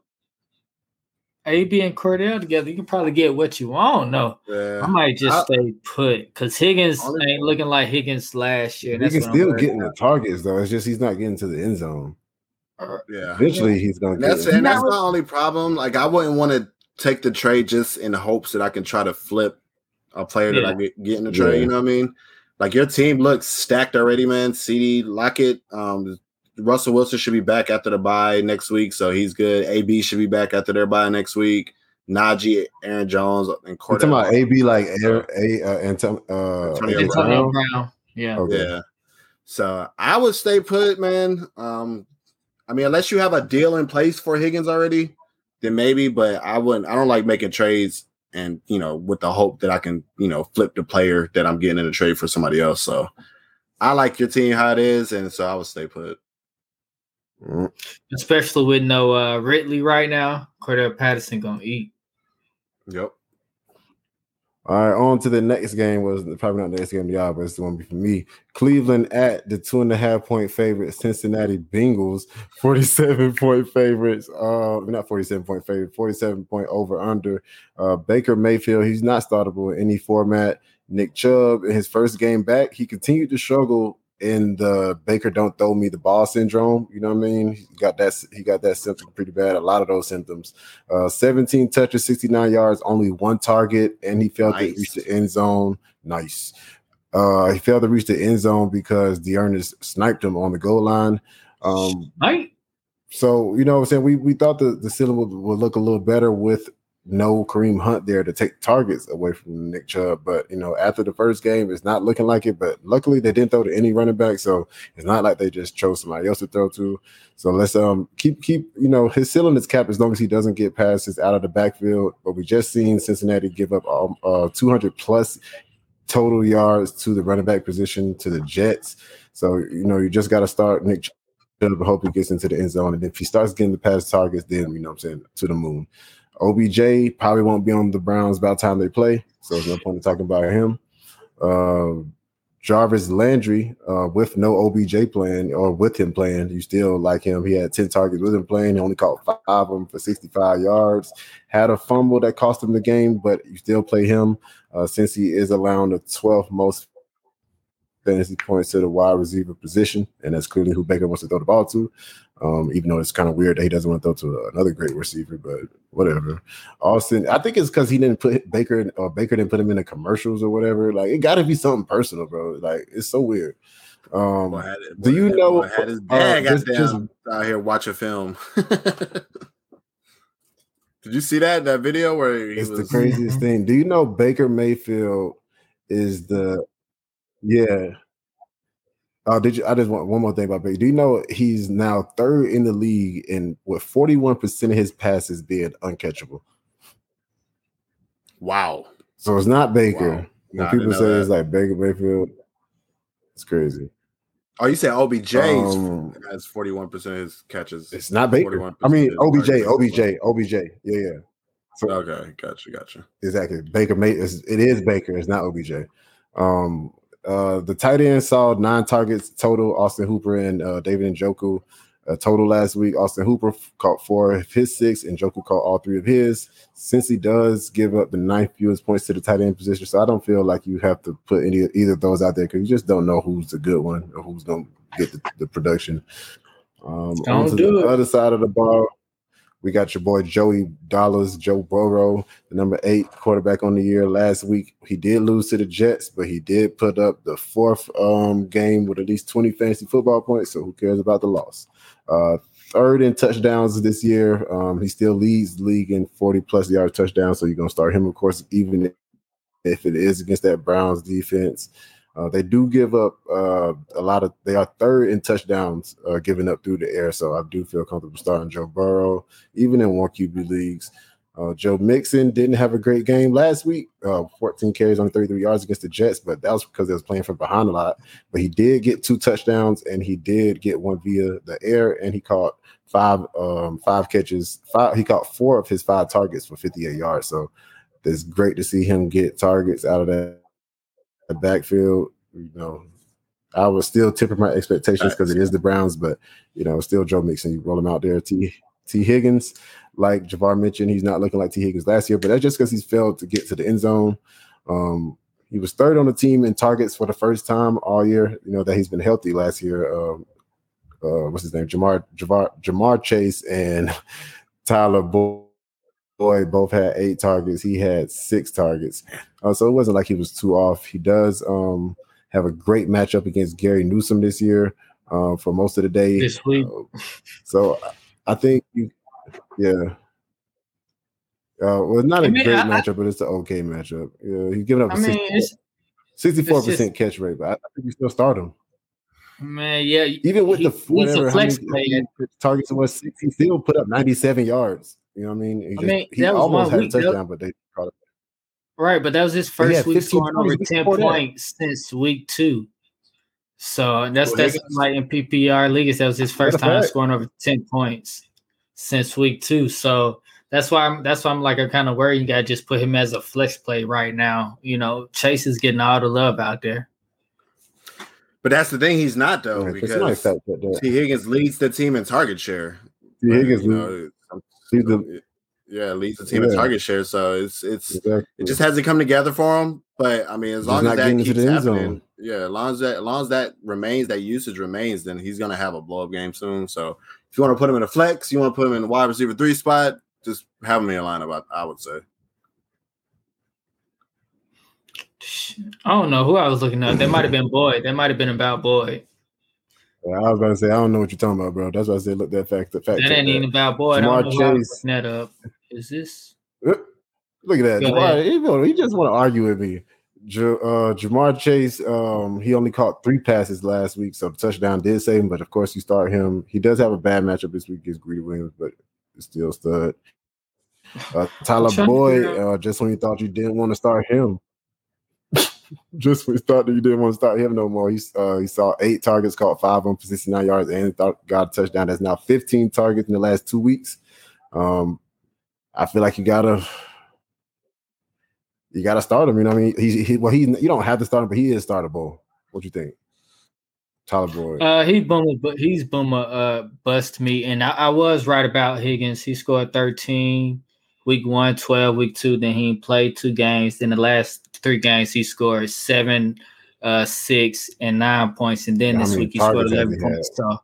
AB and Cordell together. You can probably get what you want. No, I might just I- stay put because Higgins Only- ain't looking like Higgins last year. He That's can still worried get the targets though. It's just he's not getting to the end zone. Er, yeah. Eventually, he's gonna And get. that's in. and that's my only problem. Like I wouldn't want to take the trade just in the hopes that I can try to flip a player that I get, get in the trade. Yeah. You know what I mean? Like your team looks stacked already, man. CeeDee Lockett, um, Russell Wilson should be back after the bye next week, so he's good. AB should be back after their bye next week. Najee, Aaron Jones, and You Cordell. talking about AB like Air, a uh, Anton, uh, Antonio Antonio Antonio Brown? Brown. Yeah. Okay. Yeah. So I would stay put, man. Um, I mean, unless you have a deal in place for Higgins already, then maybe. But I wouldn't. I don't like making trades and you know with the hope that I can you know flip the player that I'm getting in a trade for somebody else. So I like your team how it is, and so I would stay put. Mm. Especially with no uh, Ridley right now. Cordell Patterson gonna eat. Yep. All right, on to the next game. Was probably not the next game to y'all, but it's the one for me. Cleveland at the two and a half point favorite Cincinnati Bengals, 47 point favorites. Uh, not 47 point favorite, 47 point over under. Uh, Baker Mayfield, he's not startable in any format. Nick Chubb, in his first game back, he continued to struggle in the Baker don't throw me the ball syndrome. You know what I mean? He got that he got that symptom pretty bad. A lot of those symptoms. Uh, 17 touches, 69 yards, only one target, and he failed to Nice. reach the end zone. Nice. Uh, he failed to reach the end zone because D'Ernest sniped him on the goal line. Um, Right? so you know what I'm saying? We we thought the, the ceiling would, would look a little better with no Kareem Hunt there to take targets away from Nick Chubb. But you know, after the first game, it's not looking like it. But luckily they didn't throw to any running back, so it's not like they just chose somebody else to throw to. So let's um keep keep you know his ceiling is capped as long as he doesn't get passes out of the backfield. But we just seen Cincinnati give up um, uh 200 plus total yards to the running back position to the Jets. So you know you just got to start Nick Chubb hope he gets into the end zone. And if he starts getting the pass targets, then you know I'm saying to the moon. OBJ probably won't be on the Browns by the time they play, so there's no point in talking about him. Um, Jarvis Landry, uh, with no OBJ playing or with him playing, you still like him. He had 10 targets with him playing. He only caught five of them for 65 yards. Had a fumble that cost him the game, but you still play him uh, since he is allowing the 12th most fantasy points to the wide receiver position, and that's clearly who Baker wants to throw the ball to. Um, even though it's kind of weird that he doesn't want to throw to another great receiver, but whatever. Austin, I think it's because he didn't put Baker or Baker didn't put him in the commercials or whatever. Like it got to be something personal, bro. Like it's so weird. Um, Boy, it- do you know- boy had his dad uh, just- goddamn out here watching film? Did you see that that video where he it's was the craziest thing. Do you know Baker Mayfield is the yeah? Oh, did you? I just want one more thing about Baker. Do you know he's now third in the league in with forty one percent of his passes being uncatchable? Wow. So it's not Baker. Wow. When people say know it's like Baker Mayfield, it's crazy. Oh, you said OBJ Um, has 41% of his catches. It's not Baker. 41% I mean, OBJ. OBJ, OBJ. Yeah, yeah. So Okay, gotcha, gotcha. exactly. Baker it is Baker, it's not OBJ. Um uh the tight end saw nine targets total. Austin Hooper and uh, David Njoku uh, total last week. Austin Hooper caught four of his six, and Njoku caught all three of his. Since he does give up the ninth fewest points to the tight end position, so I don't feel like you have to put any either of those out there because you just don't know who's the good one or who's gonna get the, the production. Um, Don't on to do the it. other side of the ball, we got your boy Joey Dollars, Joe Burrow, the number eight quarterback on the year. Last week, he did lose to the Jets, but he did put up the fourth um, game with at least 20 fantasy football points. So who cares about the loss? Uh, third in touchdowns this year. Um, he still leads the league in 40 plus yard touchdowns. So you're gonna start him, of course, even if it is against that Browns defense. Uh, they do give up uh, a lot of. They are third in touchdowns uh, given up through the air, so I do feel comfortable starting Joe Burrow, even in one QB leagues. Uh, Joe Mixon didn't have a great game last week. Uh, 14 carries on 33 yards against the Jets, but that was because they was playing from behind a lot. But he did get two touchdowns, and he did get one via the air, and he caught five um, five catches. Five he caught four of his five targets for 58 yards. So it's great to see him get targets out of that the backfield. You know, I was still tipping my expectations because it is the Browns, but you know, still Joe Mixon. You roll him out there. T Tee Higgins, like Javar mentioned, he's not looking like Tee Higgins last year, but that's just because he's failed to get to the end zone. Um, he was third on the team in targets for the first time all year. You know that he's been healthy last year. Um, uh, what's his name? Ja'Marr Ja'Marr Ja'Marr Chase and Tyler Boyd Boyd both had eight targets. He had six targets. Uh, so it wasn't like he was too off. He does um, have a great matchup against Gary Newsome this year uh, for most of the day. This week. Uh, so I think, you, yeah. Uh, well, not a I mean, great I- matchup, but it's an okay matchup. Yeah, he's giving up I a 64 percent catch rate, but I think you still start him. man, yeah. Even with he- the he's whatever a flex many- player. targets was six, he still put up 97 yards. You know what I mean? He, I mean, he that almost one had a week. That- touchdown, but they caught it. Right, but that was his first week scoring over ten before that. points since week two. So that's Well, that's Higgins- like in PPR leagues. That was his first time right. scoring over ten points since week two. So that's why I'm that's why I'm like I'm kind of worried. You got to just put him as a flex play right now. You know, Chase is getting all the love out there. But that's the thing, he's not though, Right, 'cause somebody because fact check that. Tee Higgins leads the team in target share. Tee Higgins, you know, he's the- yeah, leads the team in target share. So it's it's exactly. it just hasn't come together for him. But I mean, as Just long not as that keeps happening, zone. yeah, as long as that as long as that remains, that usage remains, then he's gonna have a blow up game soon. So if you want to put him in a flex, you want to put him in the wide receiver three spot, just have him in your lineup. I, I would say. I don't know who I was looking at. That might have been Boyd. That might have been about Boyd. Yeah, I was about to say I don't know what you're talking about, bro. That's why I said look that fact. The fact. That ain't even about Boyd. I Ja'Marr don't know why I Chase. looking that up. Is this? Look at that. Jamar, he, just want to argue with me. Uh, Ja'Marr Chase, um, he only caught three passes last week, so the touchdown did save him. But of course, you start him. He does have a bad matchup this week against Greedy Williams, but it's still stud. Uh, Tyler I'm trying to Boyd, uh, just when you thought you didn't want to start him, just when you thought that you didn't want to start him no more, he uh, he saw eight targets, caught five on for 69 yards, and got a touchdown. That's now 15 targets in the last two weeks. Um, I feel like you gotta you gotta start him. You know, what I mean, he, he well, he you don't have to start him, but he is startable. What do you think, Tyler Boyd? Uh, he's boomer, but he's boomer. Uh, bust me, and I, I was right about Higgins. He scored thirteen week one, 12 week two. Then he played two games. Then the last three games he scored seven, uh, six, and nine points. And then How this many week he scored eleven he had? points. So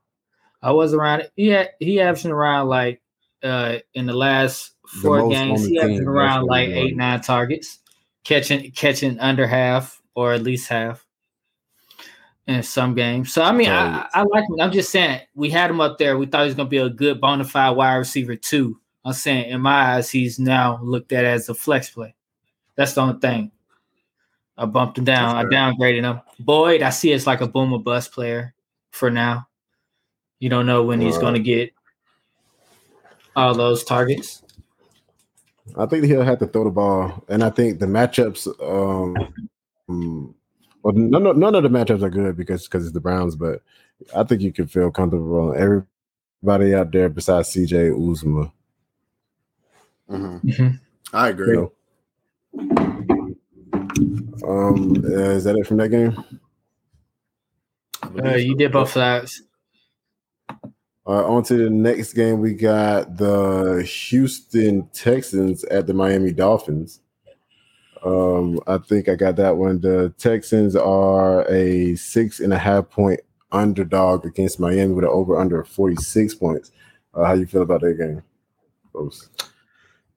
I was around. Yeah, he averaging around like uh in the last four on games. He averaging team, around like eight nine targets, catching catching under half or at least half in some games. So I mean, I, I like him. I'm just saying we had him up there. We thought he was gonna be a good bona fide wide receiver too. I'm saying in my eyes, he's now looked at as a flex play. That's the only thing. I bumped him down. I downgraded him. Boyd, I see it's like a boomer bust player for now. You don't know when he's Right. gonna get all those targets. I think he'll have to throw the ball, and I think the matchups. Um, mm, well, none of, none of the matchups are good because because it's the Browns, but I think you can feel comfortable on everybody out there besides CJ Uzomah. Mhm. Mhm. I agree. You know? Um, uh, is that it from that game? Uh, you so. did both flags. Uh, on to the next game. We got the Houston Texans at the Miami Dolphins. Um, I think I got that one. The Texans are a six and a half point underdog against Miami with an over under 46 points. Uh, how you feel about that game? folks?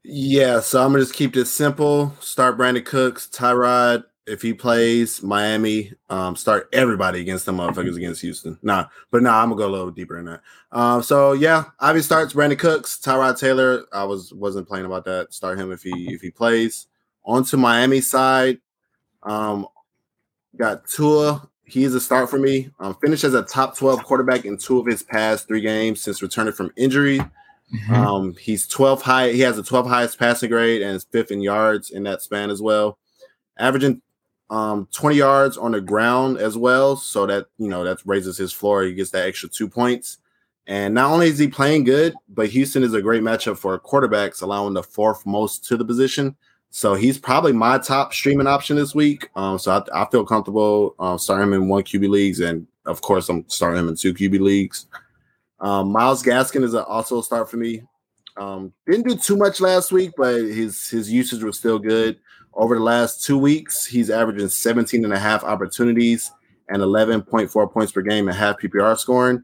Yeah, so I'm gonna just keep this simple. Start Brandin Cooks, Tyrod, if he plays Miami, um, start everybody against them motherfuckers against Houston. Nah, but nah, I'm gonna go a little deeper in that. Um, so yeah, Ivy starts Brandin Cooks, Tyrod Taylor. I was wasn't playing about that. Start him if he if he plays. On to Miami side. Um, got Tua. He's a start for me. Um, finished as a top 12 quarterback in two of his past three games since returning from injury. Um, he's 12 high. He has the 12 highest passing grade and is fifth in yards in that span as well, averaging um 20 yards on the ground as well. So that you know that raises his floor. He gets that extra two points. And not only is he playing good, but Houston is a great matchup for quarterbacks, allowing the fourth most to the position. So he's probably my top streaming option this week. Um, so I, I feel comfortable um, starting him in one QB leagues, and of course I'm starting him in two QB leagues. Um, Myles Gaskin is a, also a start for me. Um, didn't do too much last week, but his his usage was still good. Over the last two weeks, he's averaging 17 and a half opportunities and 11.4 points per game and half PPR scoring.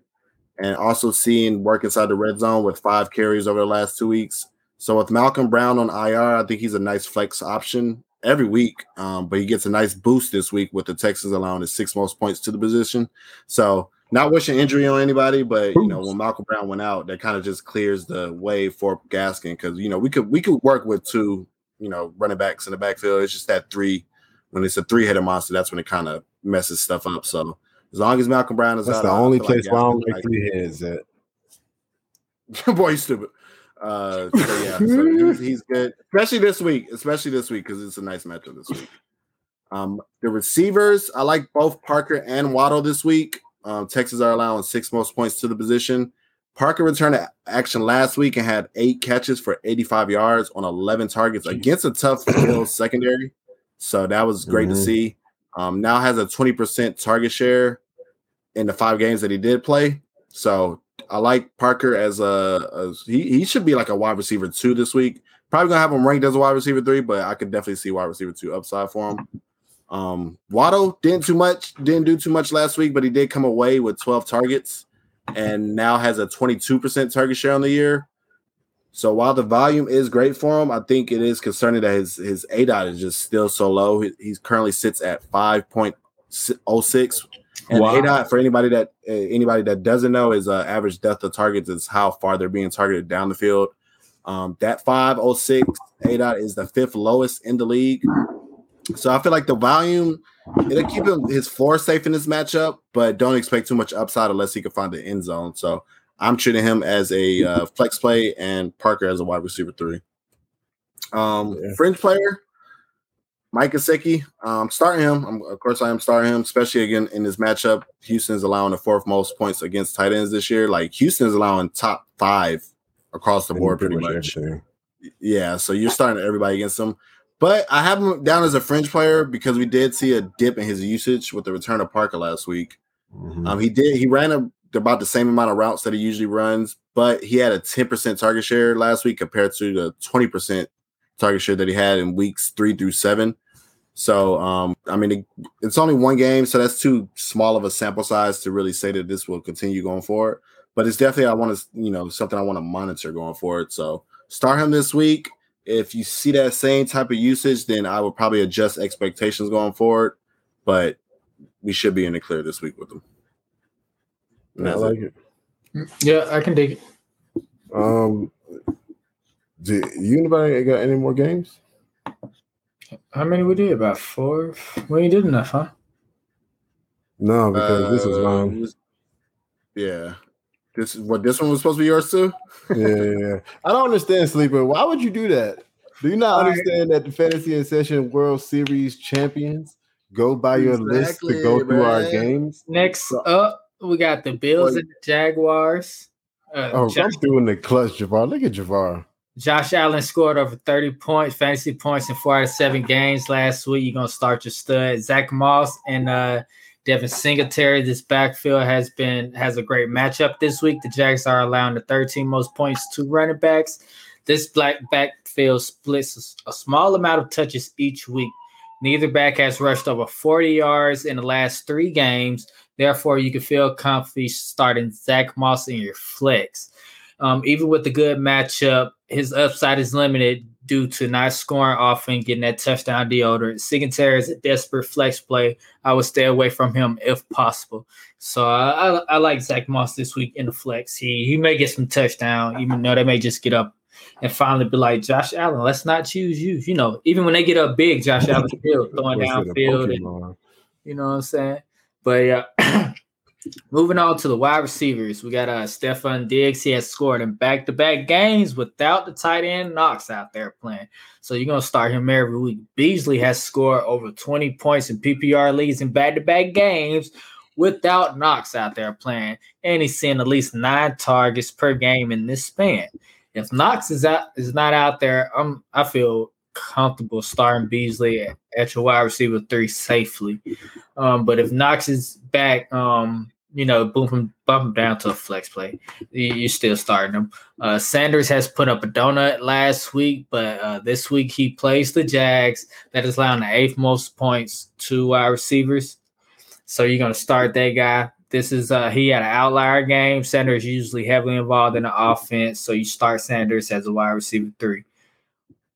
And also seeing work inside the red zone with five carries over the last two weeks. So with Malcolm Brown on IR, I think he's a nice flex option every week. Um, but he gets a nice boost this week with the Texans allowing his six most points to the position. So not wishing injury on anybody, but you know when Malcolm Brown went out, that kind of just clears the way for Gaskin because you know we could we could work with two you know running backs in the backfield. It's just that three when it's a three headed monster, that's when it kind of messes stuff up. So as long as Malcolm Brown is That's out, the only place where I don't like three heads at. Boy, you stupid. Uh, so yeah, so he's, he's good, especially this week, especially this week because it's a nice matchup this week. Um, the receivers, I like both Parker and Waddle this week. Um, Texas are allowing six most points to the position. Parker returned to action last week and had eight catches for 85 yards on 11 targets against a tough Bills secondary. So that was great to Mhm. see. Um, now has a 20% target share in the five games that he did play. So I like Parker as a, as he, he should be like a wide receiver two this week. Probably gonna have him ranked as a wide receiver three, but I could definitely see wide receiver two upside for him. Um, Waddle didn't too much, didn't do too much last week, but he did come away with 12 targets and now has a 22% target share on the year. So while the volume is great for him, I think it is concerning that his his aDOT is just still so low. He currently sits at 5.06. And Wow. aDOT for anybody that uh, anybody that doesn't know is uh, average depth of targets is how far they're being targeted down the field. Um, that 506 aDOT is the fifth lowest in the league. So I feel like the volume it'll keep him his floor safe in this matchup, but don't expect too much upside unless he can find the end zone. So I'm treating him as a uh, flex play and Parker as a wide receiver three. Um, Yeah. fringe player, Mike Gesicki. Um, starting him. I'm, of course, I am starting him, especially again in this matchup. Houston's allowing the fourth most points against tight ends this year. Like Houston's allowing top five across the board, pretty much. everything. Yeah, so you're starting everybody against him. But I have him down as a fringe player because we did see a dip in his usage with the return of Parker last week. Mhm. Um, he did he ran a, about the same amount of routes that he usually runs, but he had a 10% target share last week compared to the 20% target share that he had in weeks three through seven. So um, I mean it, it's only one game, so that's too small of a sample size to really say that this will continue going forward. But it's definitely I want to, you know, something I want to monitor going forward. So start him this week. If you see that same type of usage, then I would probably adjust expectations going forward. But we should be in the clear this week with them. I like it. it. Yeah, I can dig it. Um, do you anybody got any more games? How many we did? About four. We ain't did enough, huh? No, because this is long. Yeah. This is what this one was supposed to be yours too. yeah, yeah, yeah. I don't understand, sleeper. Why would you do that? Do you not understand that the Fantasy and Session World Series champions go by your list to go Exactly, through our games? Next up, we got the Bills and the Jaguars. Uh, Oh, Josh, I'm doing the clutch, Javar. Look at Javar. Josh Allen scored over 30 points, fantasy points in four out of seven games last week. You're gonna start your stud. Zach Moss and uh Devin Singletary. This backfield has been has a great matchup this week. The Jags are allowing the 13 most points to running backs. This black backfield splits a, small amount of touches each week. Neither back has rushed over 40 yards in the last three games. Therefore, you can feel comfy starting Zach Moss in your flex. Um, even with the good matchup, his upside is limited due to not scoring often, getting that touchdown deodorant. Singletary is a desperate flex play. I would stay away from him if possible. So I, I, I like Zach Moss this week in the flex. He he may get some touchdown, even though they may just get up and finally be like Josh Allen. Let's not choose you. You know, even when they get up big, Josh Allen still throwing Was it a downfield and you know what I'm saying? But yeah, moving on to the wide receivers, we got uh Stefon Diggs. He has scored in back-to-back games without the tight end Knox out there playing. So you're gonna start him every week. Beasley has scored over 20 points in PPR leagues in back-to-back games without Knox out there playing, and he's seeing at least nine targets per game in this span. If Knox is out is not out there, I'm I feel comfortable starting Beasley at, at your wide receiver three safely. Um, but if Knox is back, um, you know, bump him, bump down to a flex play. You, you're still starting him. Uh, Sanders has put up a donut last week, but uh, this week he plays the Jags. That is allowing the eighth most points to wide receivers. So you're gonna start that guy. This is uh he had an outlier game. Sanders usually heavily involved in the offense, so you start Sanders as a wide receiver three.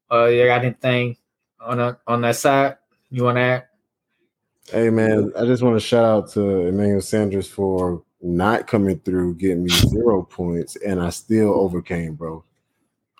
Uh, you got anything on a, on that side you want to add? Hey man, I just want to shout out to Emmanuel Sanders for not coming through, getting me zero points, and I still overcame, bro.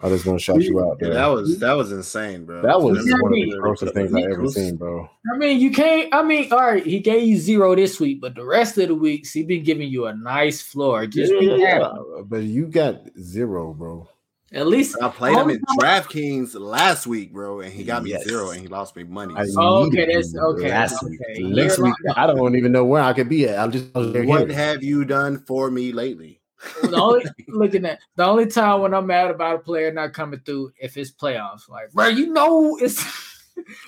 I just want to shout you out Yeah, that was that was insane, bro. That was Yeah, one of the mean- grossest things I ever seen, bro. I mean, you can't. I mean, all right, he gave you zero this week, but the rest of the weeks he been giving you a nice floor. Just be happy. but you got zero, bro. At least. I played him in DraftKings last week, bro, and he got me Yes. zero, and he lost me money. I Oh, okay, that's you okay. last okay. week. Next week, I don't even know where I could be at. I'm just what have you done for me lately? the only looking at the only time when I'm mad about a player not coming through if it's playoffs. Like, bro, you know it's.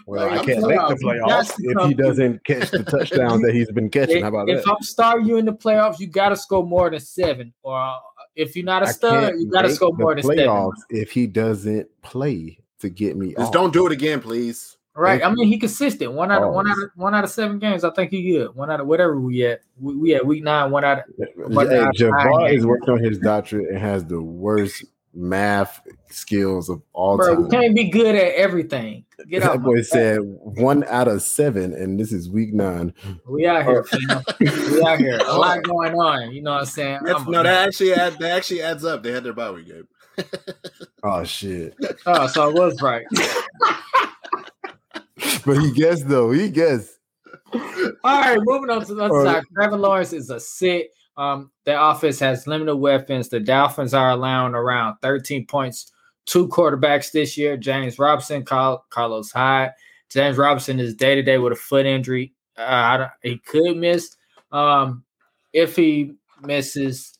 Well, Like, I can't make the playoffs, you playoffs got to if he doesn't catch the touchdown that he's been catching. How about if that? I'm starting you in the playoffs, you got to score more than seven. Or uh, if you're not a I stud, you got to score more than seven. playoffs if he doesn't play to get me. Just off. don't do it again, please. Right. Thank I mean, he consistent. One out of one out of one out of seven games. I think he good. One out of whatever we at. We, we at week nine. One out of But Hey, not Javar nine is working on his doctorate and has the worst math skills of all bro. We time. can't be good at everything. Get that out. boy said one out of seven, and this is week nine. We out here. we out here. A lot going on. You know what I'm saying? That's, I'm a- no, that actually add, that actually adds up. They had their bye week game. Oh shit! oh, so I was right. But he guessed though. He guessed. All right, moving on to the other All right. side. Trevor Lawrence is a sit. Um, their offense has limited weapons. The Dolphins are allowing around 13 points, two quarterbacks this year. James Robinson, Carl, Carlos Hyde. James Robinson is day to day with a foot injury. Uh, he could miss. Um, if he misses,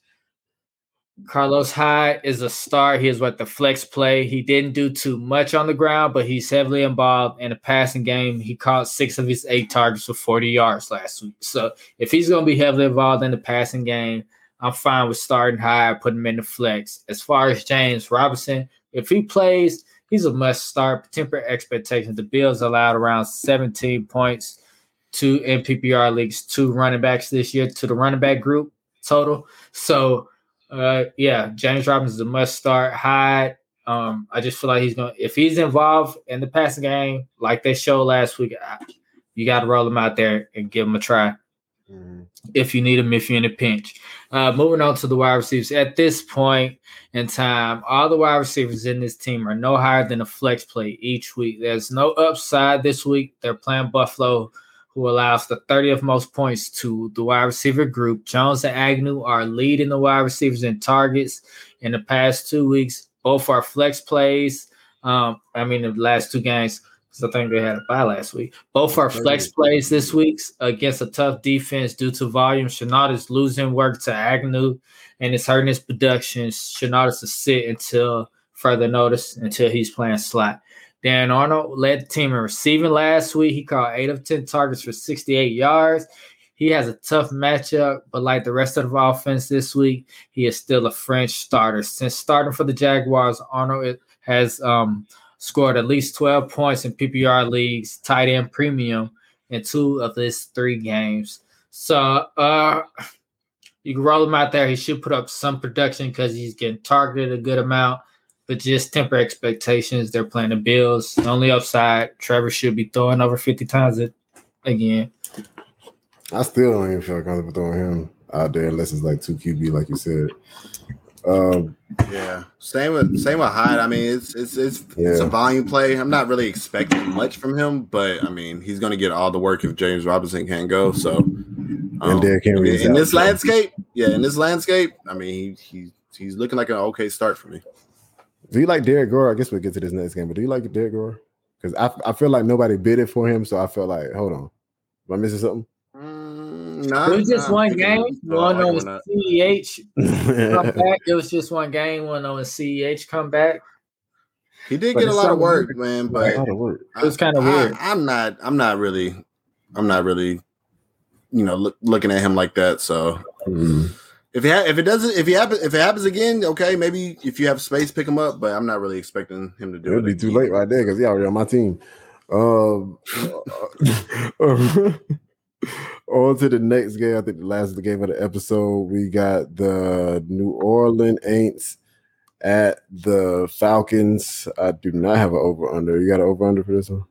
Carlos Hyde is a star. He is what the flex play. He didn't do too much on the ground, but he's heavily involved in the passing game. He caught six of his eight targets for 40 yards last week. So if he's going to be heavily involved in the passing game, I'm fine with starting Hyde, putting him in the flex. As far as James Robinson, if he plays, he's a must start. Temper expectations. The Bills allowed around 17 points to in PPR leagues, two running backs this year to the running back group total. So uh, yeah, James Robinson is a must start. Hyde, um, I just feel like he's to If he's involved in the passing game, like they showed last week, you got to roll him out there and give him a try if you need him. If you're in a pinch. Uh, moving on to the wide receivers. At this point in time, all the wide receivers in this team are no higher than a flex play each week. There's no upside this week. They're playing Buffalo, who allows the 30th most points to the wide receiver group. Jones and Agnew are leading the wide receivers in targets in the past two weeks. Both are flex plays. Um, I mean, the last two games, because I think they had a bye last week. Both are flex plays this week against a tough defense due to volume. Shenault is losing work to Agnew, and it's hurting his production. Shenault is to sit until further notice until he's playing slot. Dan Arnold led the team in receiving last week. He caught eight of 10 targets for 68 yards. He has a tough matchup, but like the rest of the offense this week, he is still a French starter. Since starting for the Jaguars, Arnold has um, scored at least 12 points in PPR leagues, tight end premium, in two of his three games. So uh, you can roll him out there. He should put up some production because he's getting targeted a good amount. but just temper expectations. They're playing the Bills. The only upside, Trevor should be throwing over 50 times it again. I still don't even feel comfortable throwing him out there unless it's like two QB, like you said. Um, Yeah, same with same with Hyde. I mean, it's it's it's it's a volume play. I'm not really expecting much from him, but I mean, he's going to get all the work if James Robinson can't go. So, um, Derrick Henry in, is in out, this landscape, yeah, in this landscape, I mean, he, he he's looking like an okay start for me. do you like Derrick Gore? I guess we'll get to this next game, but do you like Derrick Gore? Because I, I feel like nobody bid it for him, so I felt like, hold on, am I missing something? Nah, It was just nah, one game. it One on like CEH come back. It was just one game. One on CEH come back. He did But get a lot of work, weird. man. a But lot of work. It was kinda weird. I'm not. I'm not really. I'm not really. You know, look, looking at him like that. So Mhm. if it ha- if it doesn't if he happen if it happens again, okay, maybe if you have space, pick him up. But I'm not really expecting him to do It would it. be too late right there because he already on my team. Um, on to the next game. I think the last of the game of the episode, we got the New Orleans Aints at the Falcons. I do not have an over under. You got an over under for this one?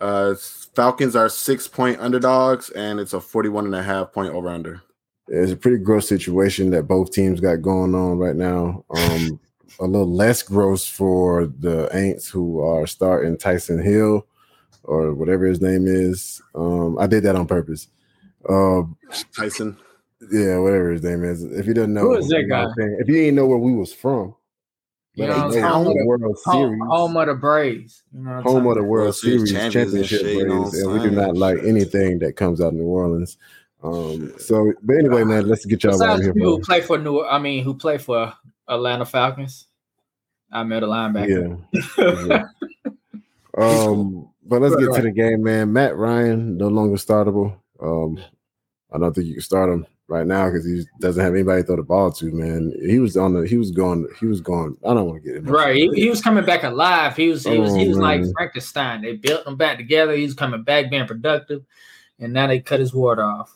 Uh, Falcons are six point underdogs, and it's a 41 and a half point over under. It's a pretty gross situation that both teams got going on right now. Um, a little less gross for the Aints who are starting Tyson Hill or whatever his name is. Um, I did that on purpose. Um, Tyson. yeah, whatever his name is. If you don't know, Who is that you know what guy? Saying? If you didn't know where we was from, You know us what I'm know. saying? the World Home, Series, home of the Braves. You know home of the? World World Series Series champions championship shit, you know what Braves, I'm and we do not like Shit. anything that comes out of New Orleans. Um, so, but anyway, man, let's get y'all out of here. people who play for New, I mean, who play for Atlanta Falcons. I met a linebacker. Yeah. Um, but let's get to the game, man. Matt Ryan no longer startable. Um, I don't think you can start him right now because he doesn't have anybody to throw the ball to. Man, he was on the. He was going. He was going. I don't want to get it Right, he, he was coming back alive. He was he was he Oh, was like. Oh, Frankenstein. They built him back together. He was coming back, being productive, and now they cut his water off.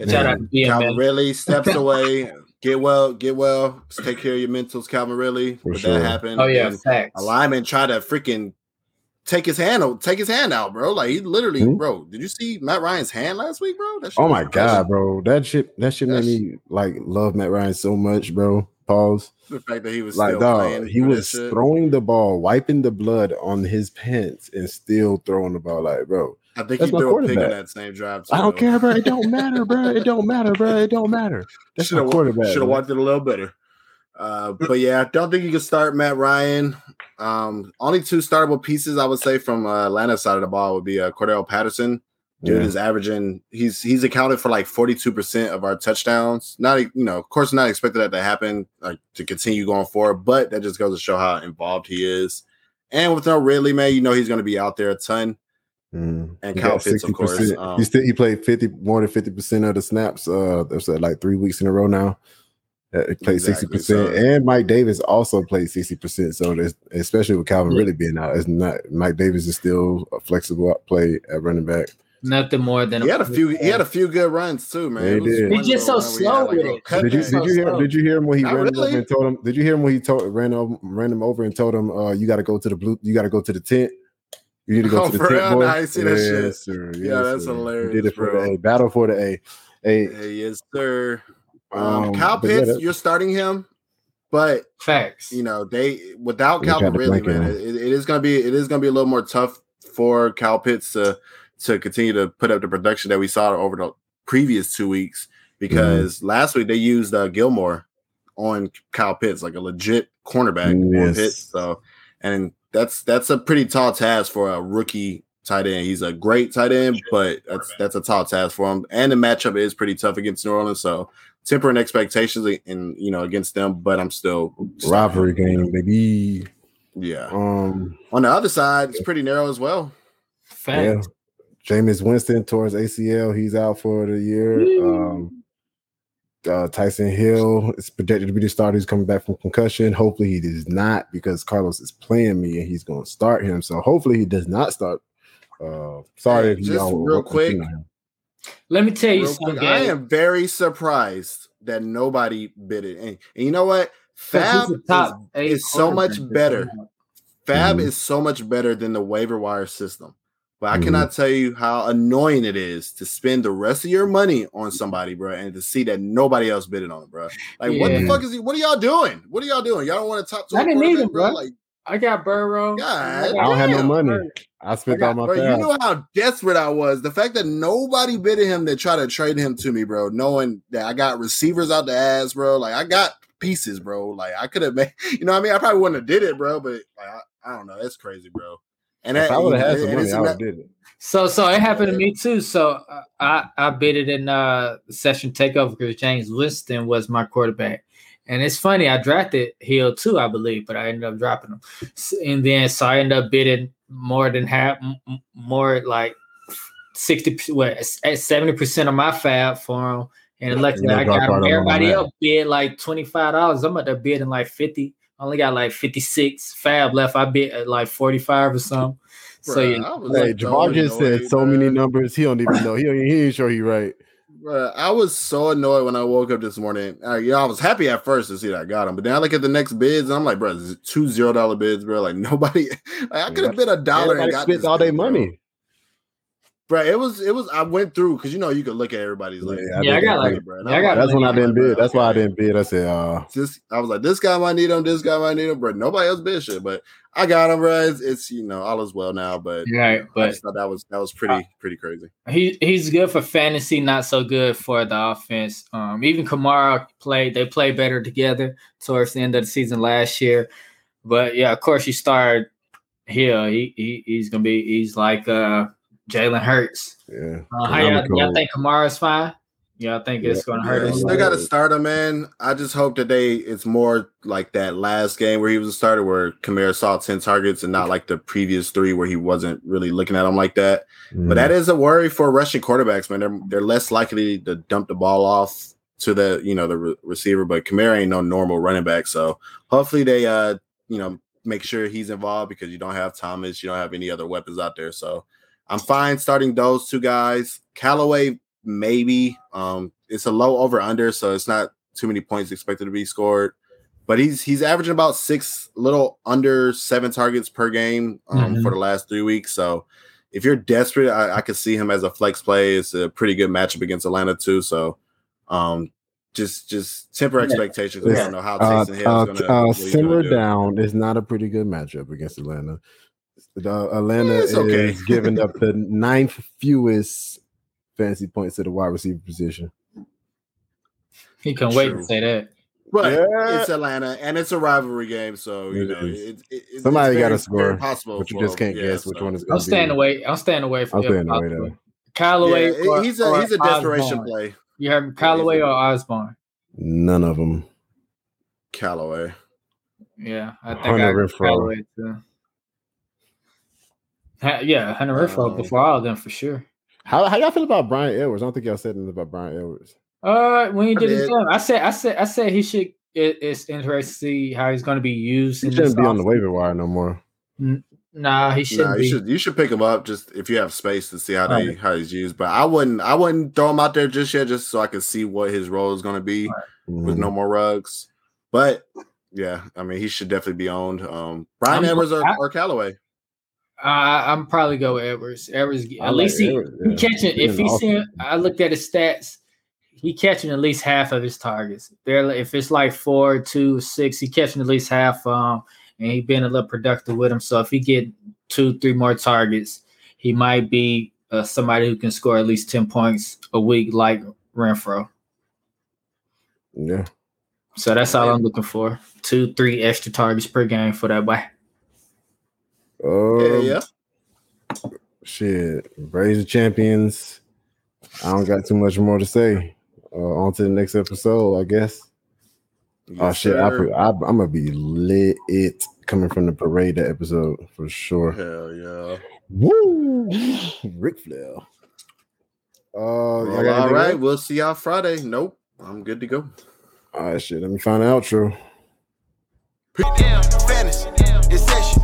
And Shout out to BM, Calvin man. Ridley steps away. Get well, get well. Take care of your mentals, Calvin Ridley. For But sure. that happened. Oh yeah, And facts. a lineman tried to freaking take his hand out, take his hand out, bro. Like he literally, Hmm? bro. Did you see Matt Ryan's hand last week, bro? That shit Oh my god, bro! That shit. That shit made That's- me like love Matt Ryan so much, bro. Pause. The fact that he was Like, still dog, playing, he was throwing the ball, wiping the blood on his pants, and still throwing the ball. Like, bro, I think that's he threw a pig in that same drive. Too, I don't though. care, bro. It don't matter, bro. It don't matter, bro. It don't matter. That's Should my quarterback. Should have walked it a little better. Uh, but yeah, I don't think you can start Matt Ryan. Um, only two startable pieces I would say from uh, Atlanta side of the ball would be uh, Cordell Patterson. Dude Yeah. is averaging. He's he's accounted for like forty two percent of our touchdowns. Not you know, of course, not expected that to happen like to continue going forward, but that just goes to show how involved he is. And with no Ridley, man, you know he's going to be out there a ton. Mm. And Kyle Pitts, of course. Um, he still he played fifty more than fifty percent of the snaps. Uh, that's like three weeks in a row now. Uh, played sixty Exactly, percent, so- and Mike Davis also played sixty percent. So especially with Calvin Yeah. really being out, it's not Mike Davis is still a flexible play at running back. Nothing more than he had a few. He had a few good runs too, man. Yeah, he did. one He's just so run had, slow like, with a it. Did you did you hear So- did you hear him when he Not ran him really. over and told him? Did you hear him when he told ran him ran him over and told him, uh, "You got to go to the blue. You got to go to the tent. You need to go Oh, to the for tent, boy." Nah, I ain't seen that shit. Yes, sir. Yeah, Yes, that's sir. He hilarious, did it for bro. the A. Battle for the A. A. Hey, yes, sir. Um, Um, Kyle Pitts, you're starting him, but facts. you know they without They Calvin Ridley, man, it, it is gonna be it is gonna be a little more tough for Kyle Pitts to to continue to put up the production that we saw over the previous two weeks because Mm-hmm. last week they used uh, Gilmore on Kyle Pitts like a legit cornerback on Pitts, so and that's that's a pretty tall task for a rookie tight end. He's a great tight end, but that's that's a tall task for him. And the matchup is pretty tough against New Orleans, so tempering expectations in you know against them. But I'm still rivalry game, baby. Yeah. Um, On the other side, it's pretty narrow as well. yeah. Jameis Winston towards ACL, he's out for the year. Um, uh, Tyson Hill is projected to be the starter. He's coming back from concussion. Hopefully, he does not because Carlos is playing me and he's going to start him. So hopefully, he does not start. Uh, sorry Hey, if you just all real quick, Let me tell you something. quick, I am very surprised that nobody bid it. And, and you know what? FAAB top is, is so much better. FAAB Mhm. is so much better than the waiver wire system. But I Mhm. cannot tell you how annoying it is to spend the rest of your money on somebody, bro, and to see that nobody else bidded on it, bro. Like, what the fuck is he? What are y'all doing? What are y'all doing? Y'all don't want to top two I didn't need quarterback, him, bro. Like, I got Burrow. God I I don't have no money. I spent I all my bro, you know how desperate I was. The fact that nobody bidded him to try to trade him to me, bro, knowing that I got receivers out the ass, bro. Like, I got pieces, bro. Like, I could have made, you know, what I mean, I probably wouldn't have did it, bro. But like, I, I don't know, that's crazy, bro. And if that, I would have had and some money, I would have did it. So so it happened to me too. So uh, I I bid it in uh session takeover because James Winston was my quarterback. And it's funny, I drafted Hill too, I believe, but I ended up dropping him. And then so I ended up bidding more than half, m- m- more like sixty, what, seventy percent of my FAAB for him. And luckily, Yeah, I got him. Everybody else bid like twenty five dollars. I'm at the bidding like fifty. I only got like fifty six FAAB left. I bid at like forty five or something. So Bruh, yeah, Hey, like, Jamal just said so many numbers. He don't even know. He he ain't sure he right. Bruh, I was so annoyed when I woke up this morning. Uh, yeah, I was happy at first to see that I got them, but then I look at the next bids and I'm like, bro, this is two zero dollar bids, bro. Like nobody, like, I could have bid a dollar and got spent this all their bro. money. Bro. It was, it was. I went through because you know you could look at everybody's like, Yeah, Yeah, I did got like- bro. yeah, I I'm got like, That's when I didn't bid. That's why I didn't bid. I said, uh, This, I was like, this guy might need him, this guy might need him, bro. Nobody else bid shit, but I got him, bro. It's, it's you know all is well now, but right, I but just thought that was that was pretty pretty crazy. he he's good for fantasy, not so good for the offense. Um, even Kamara played; they played better together towards the end of the season last year. But yeah, of course, you start here. He, he he's gonna be he's like uh Jalen Hurts. yeah. Uh, how y'all, Economical. y'all think Kamara's fine? Y'all think it's gonna hurt Yeah, him? still got to start him, man. I just hope that they it's more like that last game where he was a starter, where Kamara saw ten targets, and not like the previous three where he wasn't really looking at them like that. Mm. But that is a worry for rushing quarterbacks, man. They're they're less likely to dump the ball off to the you know the re- receiver, but Kamara ain't no normal running back, so hopefully they uh you know make sure he's involved because you don't have Thomas, you don't have any other weapons out there, so I'm fine starting those two guys. Callaway maybe um it's a low over under, so it's not too many points expected to be scored. But he's he's averaging about six, little under seven targets per game um, Mhm. for the last three weeks. So if you're desperate, I, I could see him as a flex play. It's a pretty good matchup against Atlanta too. So um, just just temper expectations. We Yeah. don't know how uh, Taysom Hill uh, is gonna uh, what simmer gonna do. down. It's not a pretty good matchup against Atlanta. The, uh, Atlanta It's okay. is giving up the ninth fewest fantasy points to the wide receiver position. He can wait True. to say that. But Yeah. it's Atlanta and it's a rivalry game, so you It know is. it, it, Somebody gotta score, possible, But you just can't Yeah, guess which so- one is going I'm to be. staying away. I'm staying away from I'm him. staying away though. Callaway. Yeah, he's a he's a desperation Osborn. play. You have me, Callaway or Osborn? None of them. Callaway. Yeah, I think Hunter I agree. Callaway too. Ha- Yeah, Hunter Renfrow Um, before all of them for sure. How how y'all feel about Bryan Edwards? I don't think y'all said anything about Bryan Edwards. Uh, when he I did his did. I said, I said, I said he should. It, it's interesting to see how he's going to be used. He in shouldn't this be on the waiver wire no more. Nah, he shouldn't Nah, you be. should you should pick him up just if you have space to see how they Right. how he's used. But I wouldn't I wouldn't throw him out there just yet, just so I can see what his role is going to be with Mhm. no more Ruggs. But yeah, I mean he should definitely be owned. Um, Bryan I'm- Edwards or, I- or Callaway. I, I'm probably go with Edwards. Edwards, I at like least he, Edwards, he yeah. catching. He's If he's awesome- seeing, I looked at his stats. He catching at least half of his targets. There, if it's like four, two, six, he catching at least half. Um, and he been a little productive with him. So if he get two, three more targets, he might be uh, somebody who can score at least ten points a week, like Renfrow. Yeah. So that's all I'm looking for. Two, three extra targets per game for that boy. Um, yeah, yeah. Shit. Braves are champions. I don't got too much more to say. Uh, on to the next episode, I guess. oh shit, I, sir. I, I'm gonna be lit it coming from the parade that episode for sure. Hell yeah. Woo, Ric Flair. Uh, y'all Well, got all else? we'll see y'all Friday. Nope, I'm good to go. All right, shit. Let me find the outro. Damn, finish. It's session.